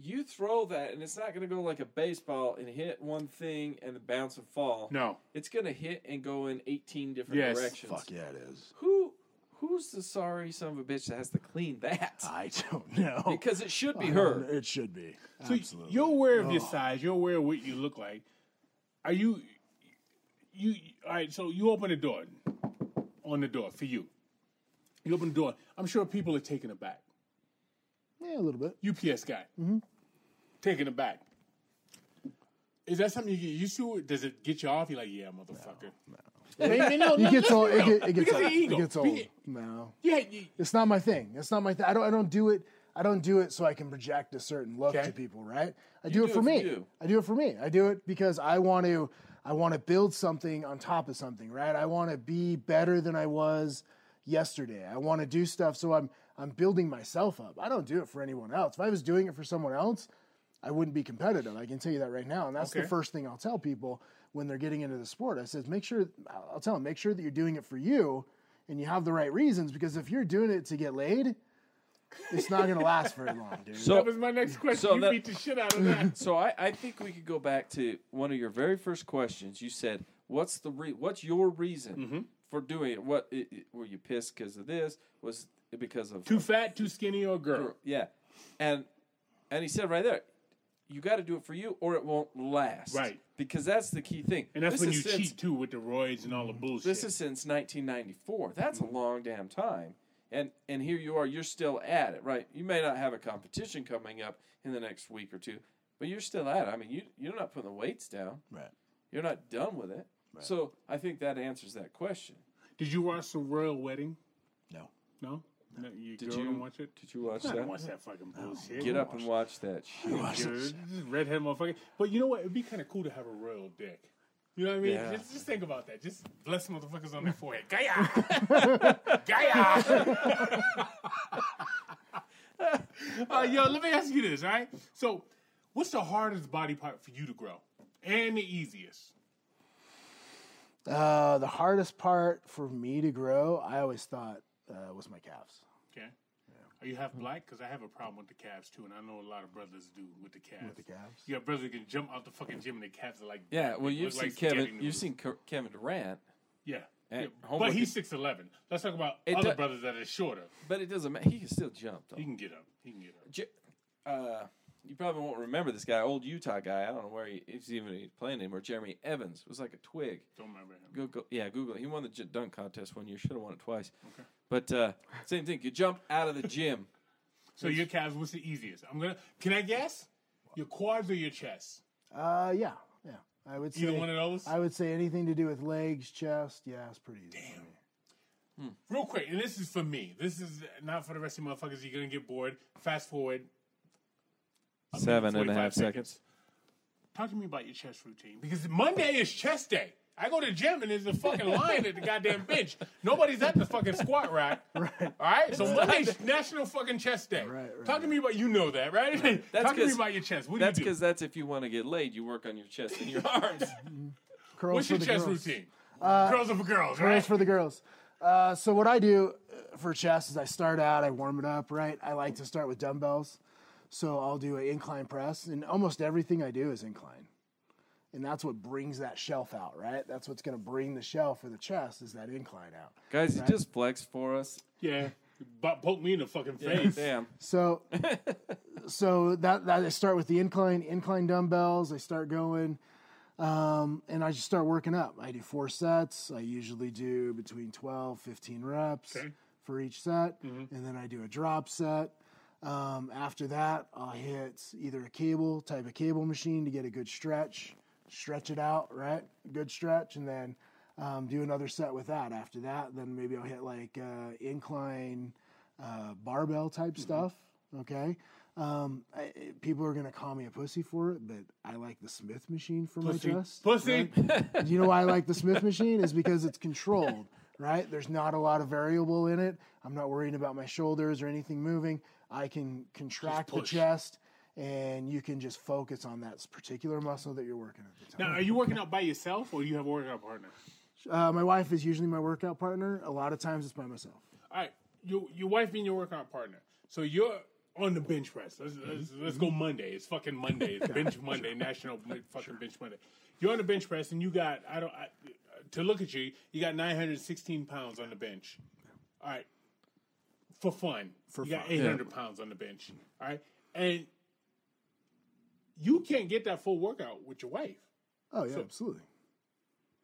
You throw that, and it's not going to go like a baseball and hit one thing and then bounce and fall. No. It's going to hit and go in 18 different Yes. directions. Fuck yeah, it is. Who, who's the sorry son of a bitch that has to clean that? I don't know. Because it should be I her. It should be. So Absolutely. you're aware of your size. You're aware of what you look like. Are you? You all right? So you open the door. On the door for you. You open the door. I'm sure people are taken aback. yeah, a little bit. UPS guy. Mm-hmm. Taken aback. Is that something you get used to? Does it get you off? You're like, yeah, motherfucker. Wait, no, no, It gets old. It, get, it gets old. It gets old. No. Yeah, you- It's not my thing. It's not my thing. I don't. I don't do it. I don't do it so I can project a certain look Okay. to people, right? I do, do it it for for me. you. I do it for me. I do it because I want to. I want to build something on top of something, right? I want to be better than I was yesterday. I want to do stuff so I'm I'm building myself up. I don't do it for anyone else. If I was doing it for someone else, I wouldn't be competitive. I can tell you that right now. And that's the first thing I'll tell people when they're getting into the sport. I says, make sure I'll tell them, make sure that you're doing it for you and you have the right reasons because if you're doing it to get laid, it's not going to last very long, dude. So that was my next question. so you that- beat the shit out of that. so I, I think we could go back to one of your very first questions. You said, "What's the re- What's your reason Mm-hmm. for doing it? What i i- were you pissed because of this? Was it because of too fat, too skinny, or girl? Yeah, and and he said right there, you got to do it for you, or it won't last. Right. Because that's the key thing. And that's This when is you since- cheat too with the roids and all the bullshit. This is since 1994. That's a long damn time. And and here you are, you're still at it, right? You may not have a competition coming up in the next week or two, but you're still at it. I mean, you you're not putting the weights down. Right. You're not done with it. So I think that answers that question. Did you watch the royal wedding? No. No. No, you Did you watch it? Did you watch I that? watch that fucking bullshit. Get up and watch that shit. Dude, redhead motherfucker. But you know what? It'd be kind of cool to have a royal dick. You know what I mean? Yeah. Just, just think about that. Just bless motherfuckers on their forehead. Gaia! Gaia! uh, yo, let me ask you this, all right? So, what's the hardest body part for you to grow? And the easiest? Uh, the hardest part for me to grow, I always thought, uh, was my calves. Okay. Are you half black? Because I have a problem with the calves too, and I know a lot of brothers do with the calves. With the calves? You got brothers that can jump out the fucking gym and their calves are like Yeah, well, you've seen like spaghetti Kevin. You've seen Kevin Durant, Yeah. Yeah. But he's six eleven. Let's talk about It other do- brothers that are shorter. but it doesn't matter. He can still jump though. He can get up. He can get up. J- uh, you probably won't remember this guy, old Utah guy. I don't know where he, he's even he's playing anymore. Jeremy Evans was like a twig. Don't remember him. Google, yeah, Google. it. He won the j- dunk contest one year. Should have won it twice. Okay. But uh, same thing. You jump out of the gym. So your calves, what's the easiest? I'm gonna. Can I guess? Your quads or your chest? Uh, yeah, yeah. I would say Either one of those. I would say anything to do with legs, chest. Yeah, it's pretty easy. for me. Real quick, and this is for me. This is not for the rest of you motherfuckers. You're gonna get bored. Fast forward. A minute, Seven and a 45 half seconds. Talk to me about your chest routine because Monday is chest day. I go to the gym and there's a fucking line at the goddamn bench. Nobody's at the fucking squat rack. Right. All right. So Monday's National fucking Chest Day. Right, right, Talk to me about you know that, right? That's Talk to me about your chest. What That's do you do? because that's if you want to get laid, you work on your chest and your arms. Curls What's for your chest girls. routine? Girls are for girls, right? Curls for the girls. Uh, so what I do uh, for chest is I start out, I warm it up, right? I like to start with dumbbells. So I'll do an incline press, and almost everything I do is incline. And that's what brings that shelf out, right? That's what's going to bring the shelf for the chest is that incline out. Guys, you just flexed for us. yeah. But poke me in the fucking Yeah, face. damn. So, so that that I start with the incline incline dumbbells. I start going, um, and I just start working up. I do four sets. I usually do between 12, 15 reps Okay. for each set, and then I do a drop set. Um, after that, I'll hit either a cable type of cable machine to get a good stretch, stretch it out, right? Good stretch, and then um, do another set with that. After that, then maybe I'll hit like uh, incline uh, barbell type stuff. Okay. Um, I, people are gonna call me a pussy for it, but I like the Smith machine for Pussy. my chest. Pussy. right? Do you know why I like the Smith machine? Is because it's controlled, right? There's not a lot of variable in it. I'm not worrying about my shoulders or anything moving. I can contract the chest, and you can just focus on that particular muscle that you're working at the time. Now, are you working out by yourself or do you have a workout partner? Uh, my wife is usually my workout partner. A lot of times it's by myself. All right, your your wife being your workout partner. So you're on the bench press. Let's, let's, let's go Monday. It's fucking Monday. It's bench Monday, National fucking bench Monday. You're on the bench press and you got I don't I, to look at you. You got 916 pounds on the bench. All right, for fun. For you got fun. 800 pounds on the bench. All right, and you can't get that full workout with your wife. Oh yeah, absolutely.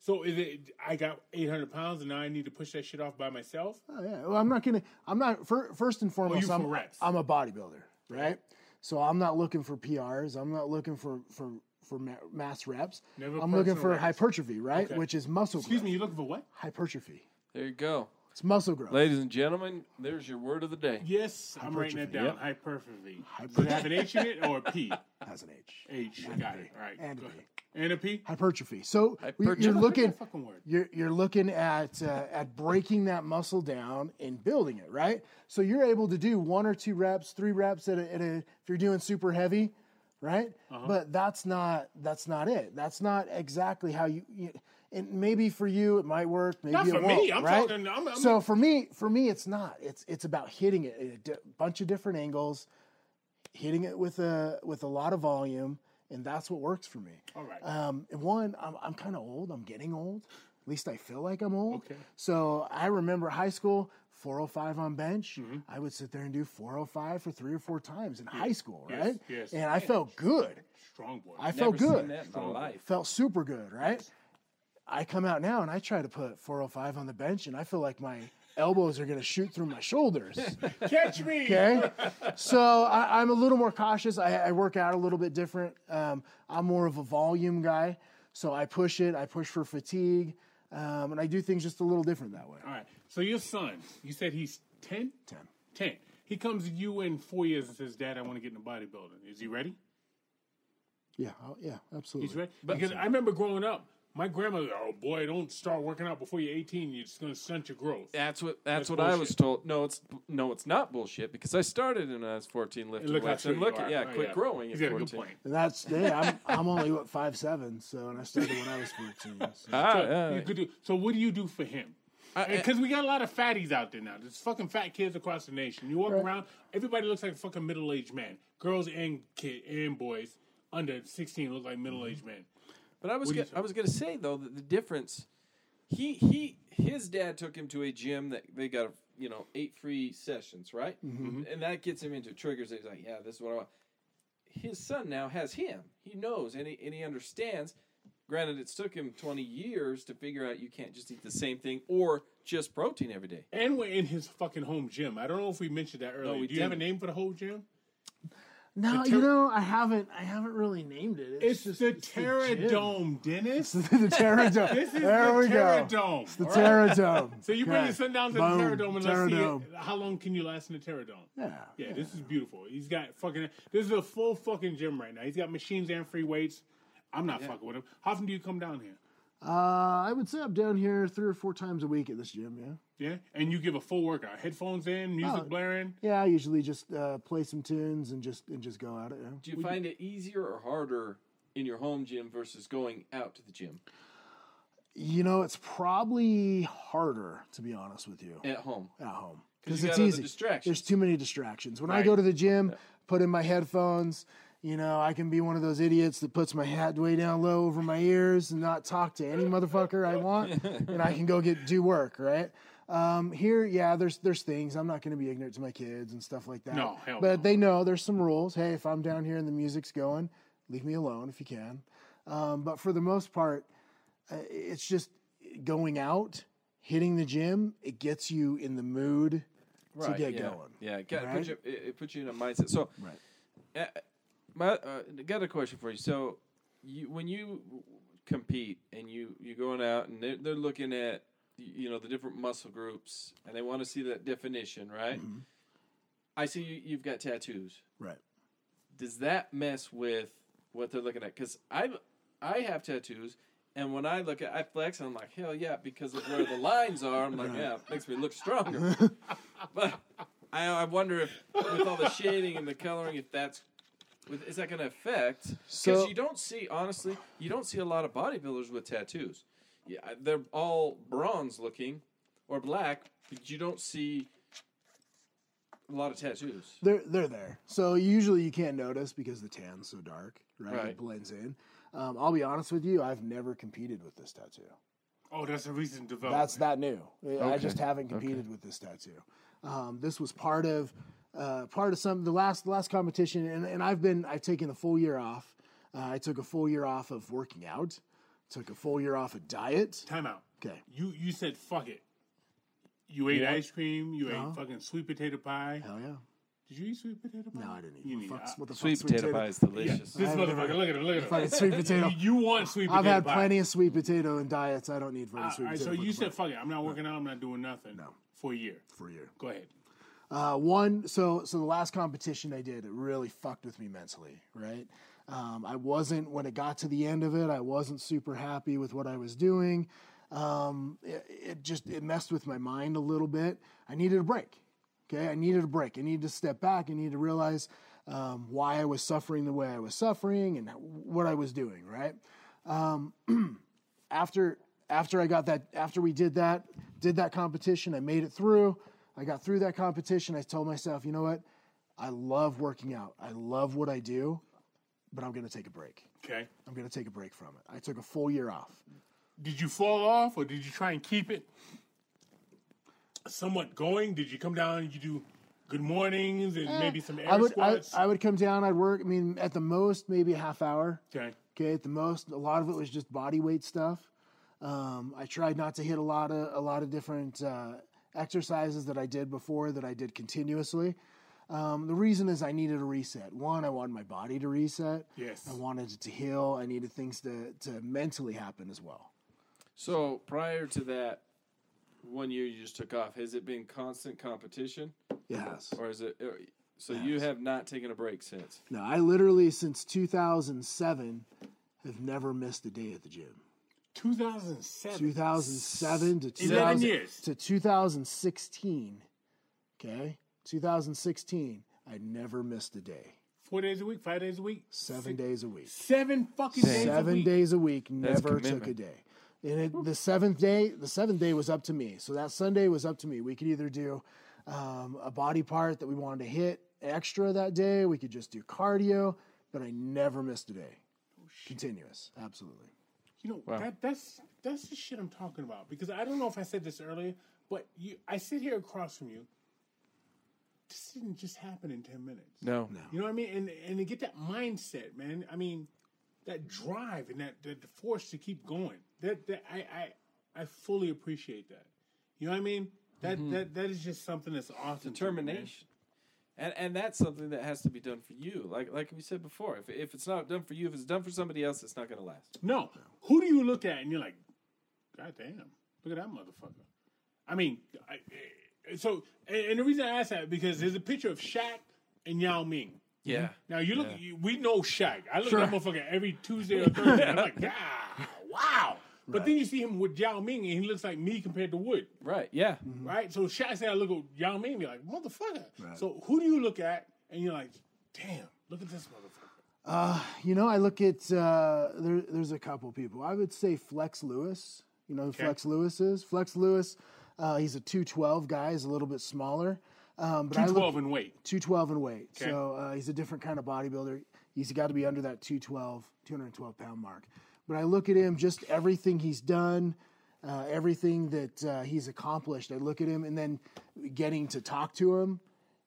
So is it? I got 800 pounds and now I need to push that shit off by myself. Oh yeah. Well, I'm not gonna. I'm not. fir- First and foremost, you for I'm, reps. I'm a bodybuilder, right? So I'm not looking for PRs. I'm not looking for for for mass reps. Never I'm looking for reps. hypertrophy, right? Okay. Which is muscle. Excuse growth. me, you looking for what? Hypertrophy. There you go. It's muscle growth. Ladies and gentlemen, there's your word of the day. Yes, I'm writing that down. Yep. Hypertrophy. Does it have an H in it or a P? Has an H. H. Got it. All right. And a go P. ahead. And a P. Hypertrophy. So Hypertrophy. you're looking. fucking word? You're, you're looking at uh, at breaking that muscle down and building it, right? So you're able to do one or two reps, three reps at a, at a if you're doing super heavy, right? Uh-huh. But that's not that's not it. That's not exactly how you. you and maybe for you it might work. Maybe Not it for won't, me. I'm right? talking- I'm- I'm- so for me, for me, it's not. It's it's about hitting it at a di- bunch of different angles, hitting it with a with a lot of volume, and that's what works for me. All right. Um, and one, I'm, I'm kind of old. I'm getting old. At least I feel like I'm old. Okay. So I remember high school, 405 on bench. Mm-hmm. I would sit there and do 405 for three or four times in high school, right? yes. And I felt good. Strong boy. I felt Never seen good. that in my life. Felt super good, right? I come out now and I try to put 405 on the bench, and I feel like my elbows are going to shoot through my shoulders. Catch me. Okay, so I, I'm a little more cautious. I, I work out a little bit different. Um, I'm more of a volume guy, so I push it. I push for fatigue, um, and I do things just a little different that way. All right. So your son, you said he's 10? Ten. 10. He comes to you in four years and says, Dad, I want to get into bodybuilding. Is he ready? Yeah, oh, yeah, absolutely. He's ready? Because I remember growing up, my grandmother, oh boy, don't start working out before you're 18. You're just going to stunt your growth. That's what that's, That's what I was told. No, it's no, it's not bullshit because I started when I was 14 lifting Look how weights. And look, at yeah, Oh, quit growing He's at got a 14. good point. And that's yeah. I'm, I'm only what five seven, so and I started when I was 14. So. Ah, So, yeah. you could do, so what do you do for him? Because we got a lot of fatties out there now. There's fucking fat kids across the nation. You walk around, everybody looks like a fucking middle aged man. Girls and kid and boys under 16 look like middle aged men. But I was What do go- I was going to say though that the difference he he his dad took him to a gym that they got you know eight free sessions right Mm-hmm. and that gets him into triggers he's like yeah this is what I want his son now has him. He knows and he, and he understands. Granted, it's took him 20 years to figure out you can't just eat the same thing or just protein every day. And we're in his fucking home gym. I don't know if we mentioned that earlier. we Do you have a name for the whole gym? No, The you know, I haven't. I haven't really named it. It's, just the it's. Terradome, Dennis. the Terradome. This is there the we go. It's the right? Terradome. So you bring Okay. your son down to the Boom. Terradome and let's see it. how long can you last in the Terradome. Yeah. Yeah, this is beautiful. He's got fucking. This is a full fucking gym right now. He's got machines and free weights. I'm not fucking with him. How often do you come down here? Uh, I would say I'm down here three or four times a week at this gym. Yeah. Yeah, and you give a full workout, headphones in, music Oh. blaring. Yeah, I usually just uh, play some tunes and just and just go at it. Yeah. Do you find it easier or harder in your home gym versus going out to the gym You know, it's probably harder to be honest with you at home? at home. 'Cause because you it's got other easy. distractions. There's too many distractions. When I go to the gym, put in my headphones. You know, I can be one of those idiots that puts my hat way down low over my ears and not talk to any motherfucker I want, and I can go get do work. Right um, here, yeah, there's there's things I'm not going to be ignorant to my kids and stuff like that. No, hell but no. they know there's some rules. Hey, if I'm down here and the music's going, leave me alone if you can. Um, but for the most part, uh, it's just going out, hitting the gym. It gets you in the mood to get yeah. going. Yeah, it, got, Right? put you, it, it puts you in a mindset. So, Right. uh, my, uh, I got a question for you. So, you when you compete and you you're going out and they're, they're looking at you know the different muscle groups and they want to see that definition, right? Mm-hmm. I see you, you've got tattoos. Right. Does that mess with what they're looking at? Because I I have tattoos. And when I look at, I flex, and I'm like, hell yeah, because of where the lines are. I'm like, yeah, it makes me look stronger. but I, I wonder if, with all the shading and the coloring, if that's, with, is that going to affect? Because So- you don't see, honestly, you don't see a lot of bodybuilders with tattoos. Yeah, they're all bronze looking or black, but you don't see a lot of tattoos. They're they're there. So usually you can't notice because the tan's so dark, right? Right. It blends in. Um, I'll be honest with you, I've never competed with this tattoo. Oh, that's a recent development. That's that new. I just haven't competed with this tattoo. Um, this was part of uh, part of some the last the last competition, and, and I've been I've taken a full year off. Uh, I took a full year off of working out. Took a full year off of diet. Time out. Okay. You you said fuck it. You ate Yeah. ice cream. You Uh-huh. ate fucking sweet potato pie. Hell yeah. Did you eat sweet potato pie? No, I didn't eat. You What the fuck's- I- what the fuck's Sweet potato pie is Yeah, delicious. this I've motherfucker. never- Look at him. Look at Fucking him. sweet potato. You, you want sweet potato I've had pie. plenty of sweet potato in diets. I don't need fucking All sweet right, potato. so you said fuck it. I'm not working out. I'm not doing nothing. No. For a year. for a year. Go ahead. Uh, one, so so the last competition I did, it really fucked with me mentally, right? Um, I wasn't when it got to the end of it. I wasn't super happy with what I was doing. Um, it, it just it messed with my mind a little bit. I needed a break. Okay, I needed a break. I needed to step back. I needed to realize um, why I was suffering the way I was suffering and what I was doing. Right after after I got that after we did that did that competition, I made it through. I got through that competition. I told myself, you know what? I love working out. I love what I do, but I'm going to take a break. Okay. I'm going to take a break from it. I took a full year off. Did you fall off or did you try and keep it somewhat going? Did you come down and you do good mornings and maybe some air Eh, I would I. I would come down. I'd work. I mean, at the most, maybe a half hour. okay. Okay, at the most, a lot of it was just body weight stuff. Um, I tried not to hit a lot of a lot of different uh, exercises that I did before that I did continuously. Um, the reason is I needed a reset. One, I wanted my body to reset. Yes. I wanted it to heal. I needed things to to mentally happen as well. So prior to that one year you just took off, has it been constant competition, Yes. or is it? or- So you have not taken a break since. No, I literally since 2007 have never missed a day at the gym. 2007. 2007 to 11 2000 years. to 2016. Okay, 2016. I never missed a day. Four days a week, five days a week, Seven Six- days a week. seven fucking days a Seven week. days a week. That's Never took a day. And it, the seventh day, the seventh day was up to me. So that Sunday was up to me. We could either do um, a body part that we wanted to hit extra that day. We could just do cardio. But I never missed a day. Continuous. Absolutely. You know that that's that's the shit I'm talking about because I don't know if I said this earlier, but you I sit here across from you. This didn't just happen in ten minutes. No. no. You know what I mean? And and to get that mindset, man. I mean, that drive and that, that the force to keep going. That that I I, I fully appreciate that. You know what I mean? That mm-hmm. that that is just something that's awesome. to me. Determination. And and that's something that has to be done for you. Like like we said before, if if it's not done for you, if it's done for somebody else, it's not going to last. No. Who do you look at and you're like, God damn, look at that motherfucker. I mean, I, so and, and the reason I ask that because there's a picture of Shaq and Yao Ming. Yeah. Now you look, Yeah. we know Shaq. I look Sure. at that motherfucker every Tuesday or Thursday. I'm like, ah, wow. But then you see him with Yao Ming, and he looks like me compared to Wood, Right. Yeah. right? So Shaq said, I look at Yao Ming, and be like, motherfucker. So who do you look at, and you're like, damn, look at this motherfucker. Uh, you know, I look at uh, there, there's a couple people. I would say Flex Lewis. You know who Flex Lewis is? Flex Lewis. Uh, he's a 212 guy. He's a little bit smaller. Um, but I Two look, in weight. 212 in weight. Okay. So uh, he's a different kind of bodybuilder. He's got to be under that 212, 212 pound mark. But I look at him, just everything he's done, uh, everything that uh, he's accomplished. I look at him and then getting to talk to him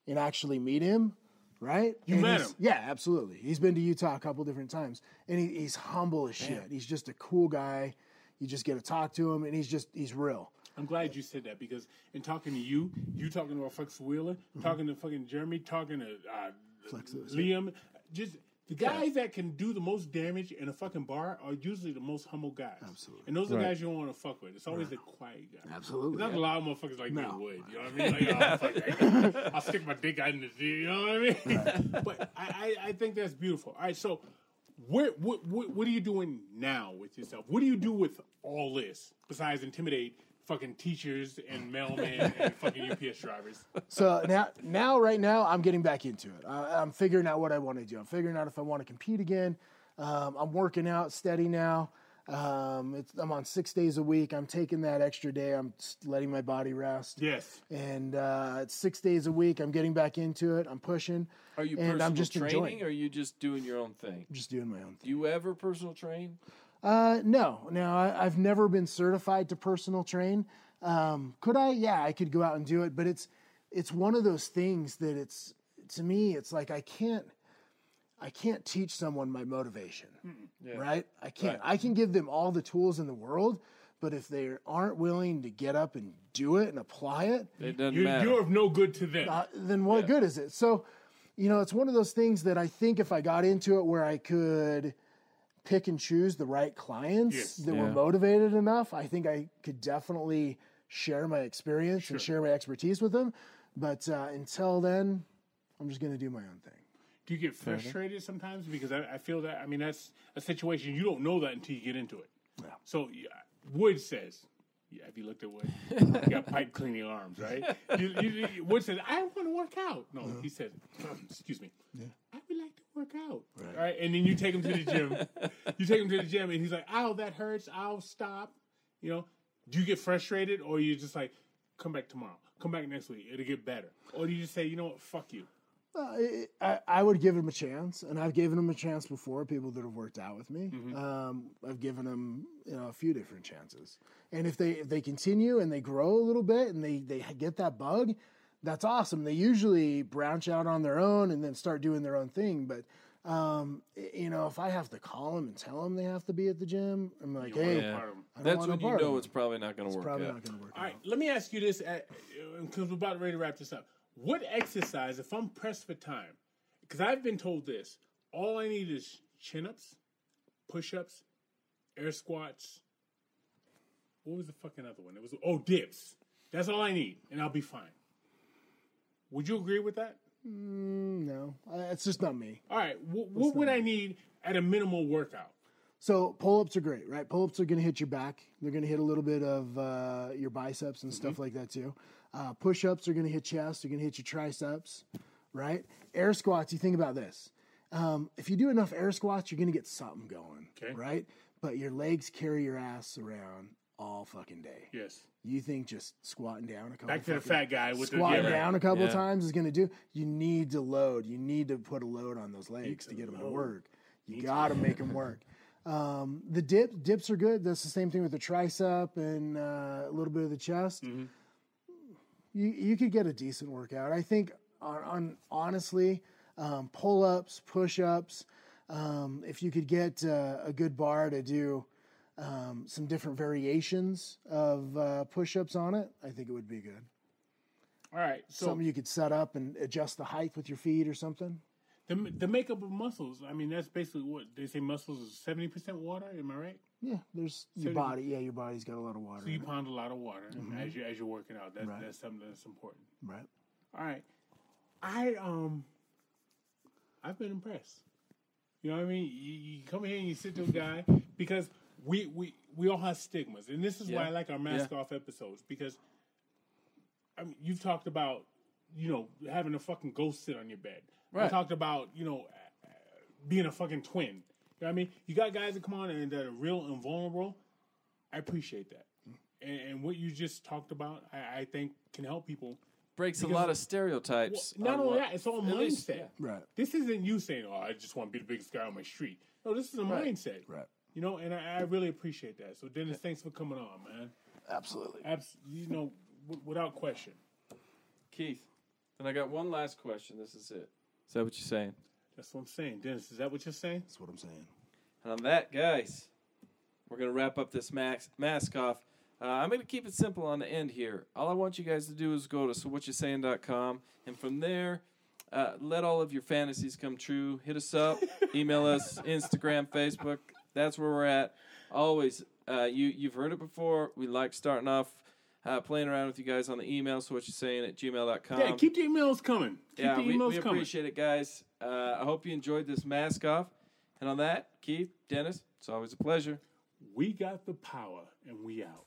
and actually meet him, right? You And met him? Yeah, absolutely. He's been to Utah a couple different times. And he, he's humble as shit. He's just a cool guy. You just get to talk to him and he's just, he's real. I'm glad you said that because in talking to you, you talking about Flex Wheeler, talking to fucking Jeremy, talking to uh, Flex Lewis, Liam, just the guys that can do the most damage in a fucking bar are usually the most humble guys. Absolutely. And those are the Right. guys you don't want to fuck with. It's always the quiet guy. Absolutely. There's not a lot of motherfuckers like me would. You know what I mean? Like, oh, fuck that. I'll stick my dick out in the You know what I mean? but I, I, I think that's beautiful. All right, so where, what, what, what are you doing now with yourself? What do you do with all this besides intimidate fucking teachers and mailmen and fucking UPS drivers? So now, now, right now, I'm getting back into it. I, I'm figuring out what I want to do. I'm figuring out if I want to compete again. Um, I'm working out steady now. Um, it's, I'm on six days a week. I'm taking that extra day. I'm letting my body rest. Yes. And uh, it's six days a week. I'm getting back into it. I'm pushing. Are you and personal I'm just training, enjoying. or are you just doing your own thing? I'm just doing my own thing. Do you ever personal train? Uh, no, no, I, I've never been certified to personal train. Um, could I? Yeah, I could go out and do it, but it's it's one of those things that it's to me, it's like I can't I can't teach someone my motivation, right? I can't. I can give them all the tools in the world, but if they aren't willing to get up and do it and apply it, It doesn't You, matter. you're of no good to them. uh, then what good is it? So, you know, it's one of those things that I think if I got into it where I could pick and choose the right clients Yes. that were motivated enough, I think I could definitely share my experience and share my expertise with them. But uh, until then, I'm just going to do my own thing. Do you get frustrated sometimes? Because I, I feel that I mean that's a situation you don't know that until you get into it. Yeah. So yeah, Wood says, "Yeah, have you looked at what you got pipe cleaning arms, right?" You, you, you- Wood says, "I want to work out." No, he says, "Excuse me, yeah. I would like to work out." Right. and then you take him to the gym. you take him to the gym, and he's like, "Oh, that hurts. I'll stop." You know, do you get frustrated, or you just like, "Come back tomorrow. Come back next week. It'll get better," or do you just say, "You know what? Fuck you." Uh, I, I would give him a chance, and I've given him a chance before. People that have worked out with me, um, I've given them you know a few different chances. And if they if they continue and they grow a little bit and they they get that bug, that's awesome. They usually branch out on their own and then start doing their own thing. But um, you know, if I have to call them and tell them they have to be at the gym, I'm like, You hey, no Yeah. part of 'em. I don't That's want when you know it. it's probably not going to work probably out. not going to work. All out. right, let me ask you this, because we're about ready to wrap this up. What exercise, if I'm pressed for time, because I've been told this, all I need is chin ups, push ups, air squats. What was the fucking other one? It was oh dips. That's all I need, and I'll be fine. Would you agree with that? No, uh, it's just not me. All right, wh- what would I need at a minimal workout? So pull ups are great, right? Pull ups are going to hit your back. They're going to hit a little bit of uh, your biceps and stuff like that too. Uh, Push ups are going to hit chest. They're going to hit your triceps, right? Air squats. You think about this. Um, if you do enough air squats, you're going to get something going, Okay. right? But your legs carry your ass around all fucking day. Yes. You think just squatting down a couple Back to the fat guy with the squatting yeah, right. down a couple Yeah. times is going to do. You need to load. You need to put a load on those legs to get them to work. You got to make them work. Um, the dip dips are good. That's the same thing with the tricep and uh, a little bit of the chest. Mm-hmm. You you could get a decent workout. I think on, on honestly, um, pull ups, push ups. Um, if you could get uh, a good bar to do um, some different variations of uh, push ups on it, I think it would be good. All right. So Something you could set up and adjust the height with your feet or something. the the makeup of muscles. I mean, that's basically what they say. Muscles is seventy percent water. Am I right? Yeah, there's your body. Yeah, your body's got a lot of water. So you it. pound a lot of water as you as you're working out. That's Right. that's something that's important. Right. All right. I um I've been impressed. You know what I mean? You, you come here and you sit to a guy because we we we all have stigmas, and this is why I like our mask off episodes because I mean you've talked about you know having a fucking ghost sit on your bed. I Right. talked about you know being a fucking twin. You know what I mean? You got guys that come on and that are real and vulnerable. I appreciate that. And, and what you just talked about, I, I think can help people Breaks a lot of stereotypes. well, not on only what- that, it's all at least- mindset. yeah. Right. This isn't you saying, "Oh, I just want to be the biggest guy on my street." No, this is a Right. mindset. Right. You know, and I, I really appreciate that. So, Dennis, thanks for coming on, man. Absolutely. Abs- you know, w- without question. Keith, then I got one last question. This is it. Is that what you're saying? That's what I'm saying, Dennis. Is that what you're saying? That's what I'm saying. And on that, guys, we're going to wrap up this max, mask off. Uh, I'm going to keep it simple on the end here. All I want you guys to do is go to sowhatyousaying.com, and from there, uh, let all of your fantasies come true. Hit us up, email us, Instagram, Facebook. That's where we're at. Always, uh, you you've heard it before. We like starting off uh, playing around with you guys on the email. So what you're saying at gmail.com. yeah, keep the emails coming. Keep Yeah, the we, emails we coming. appreciate it, guys. Uh, I hope you enjoyed this mask off. And on that, Keith, Dennis, it's always a pleasure. We got the power, and we out.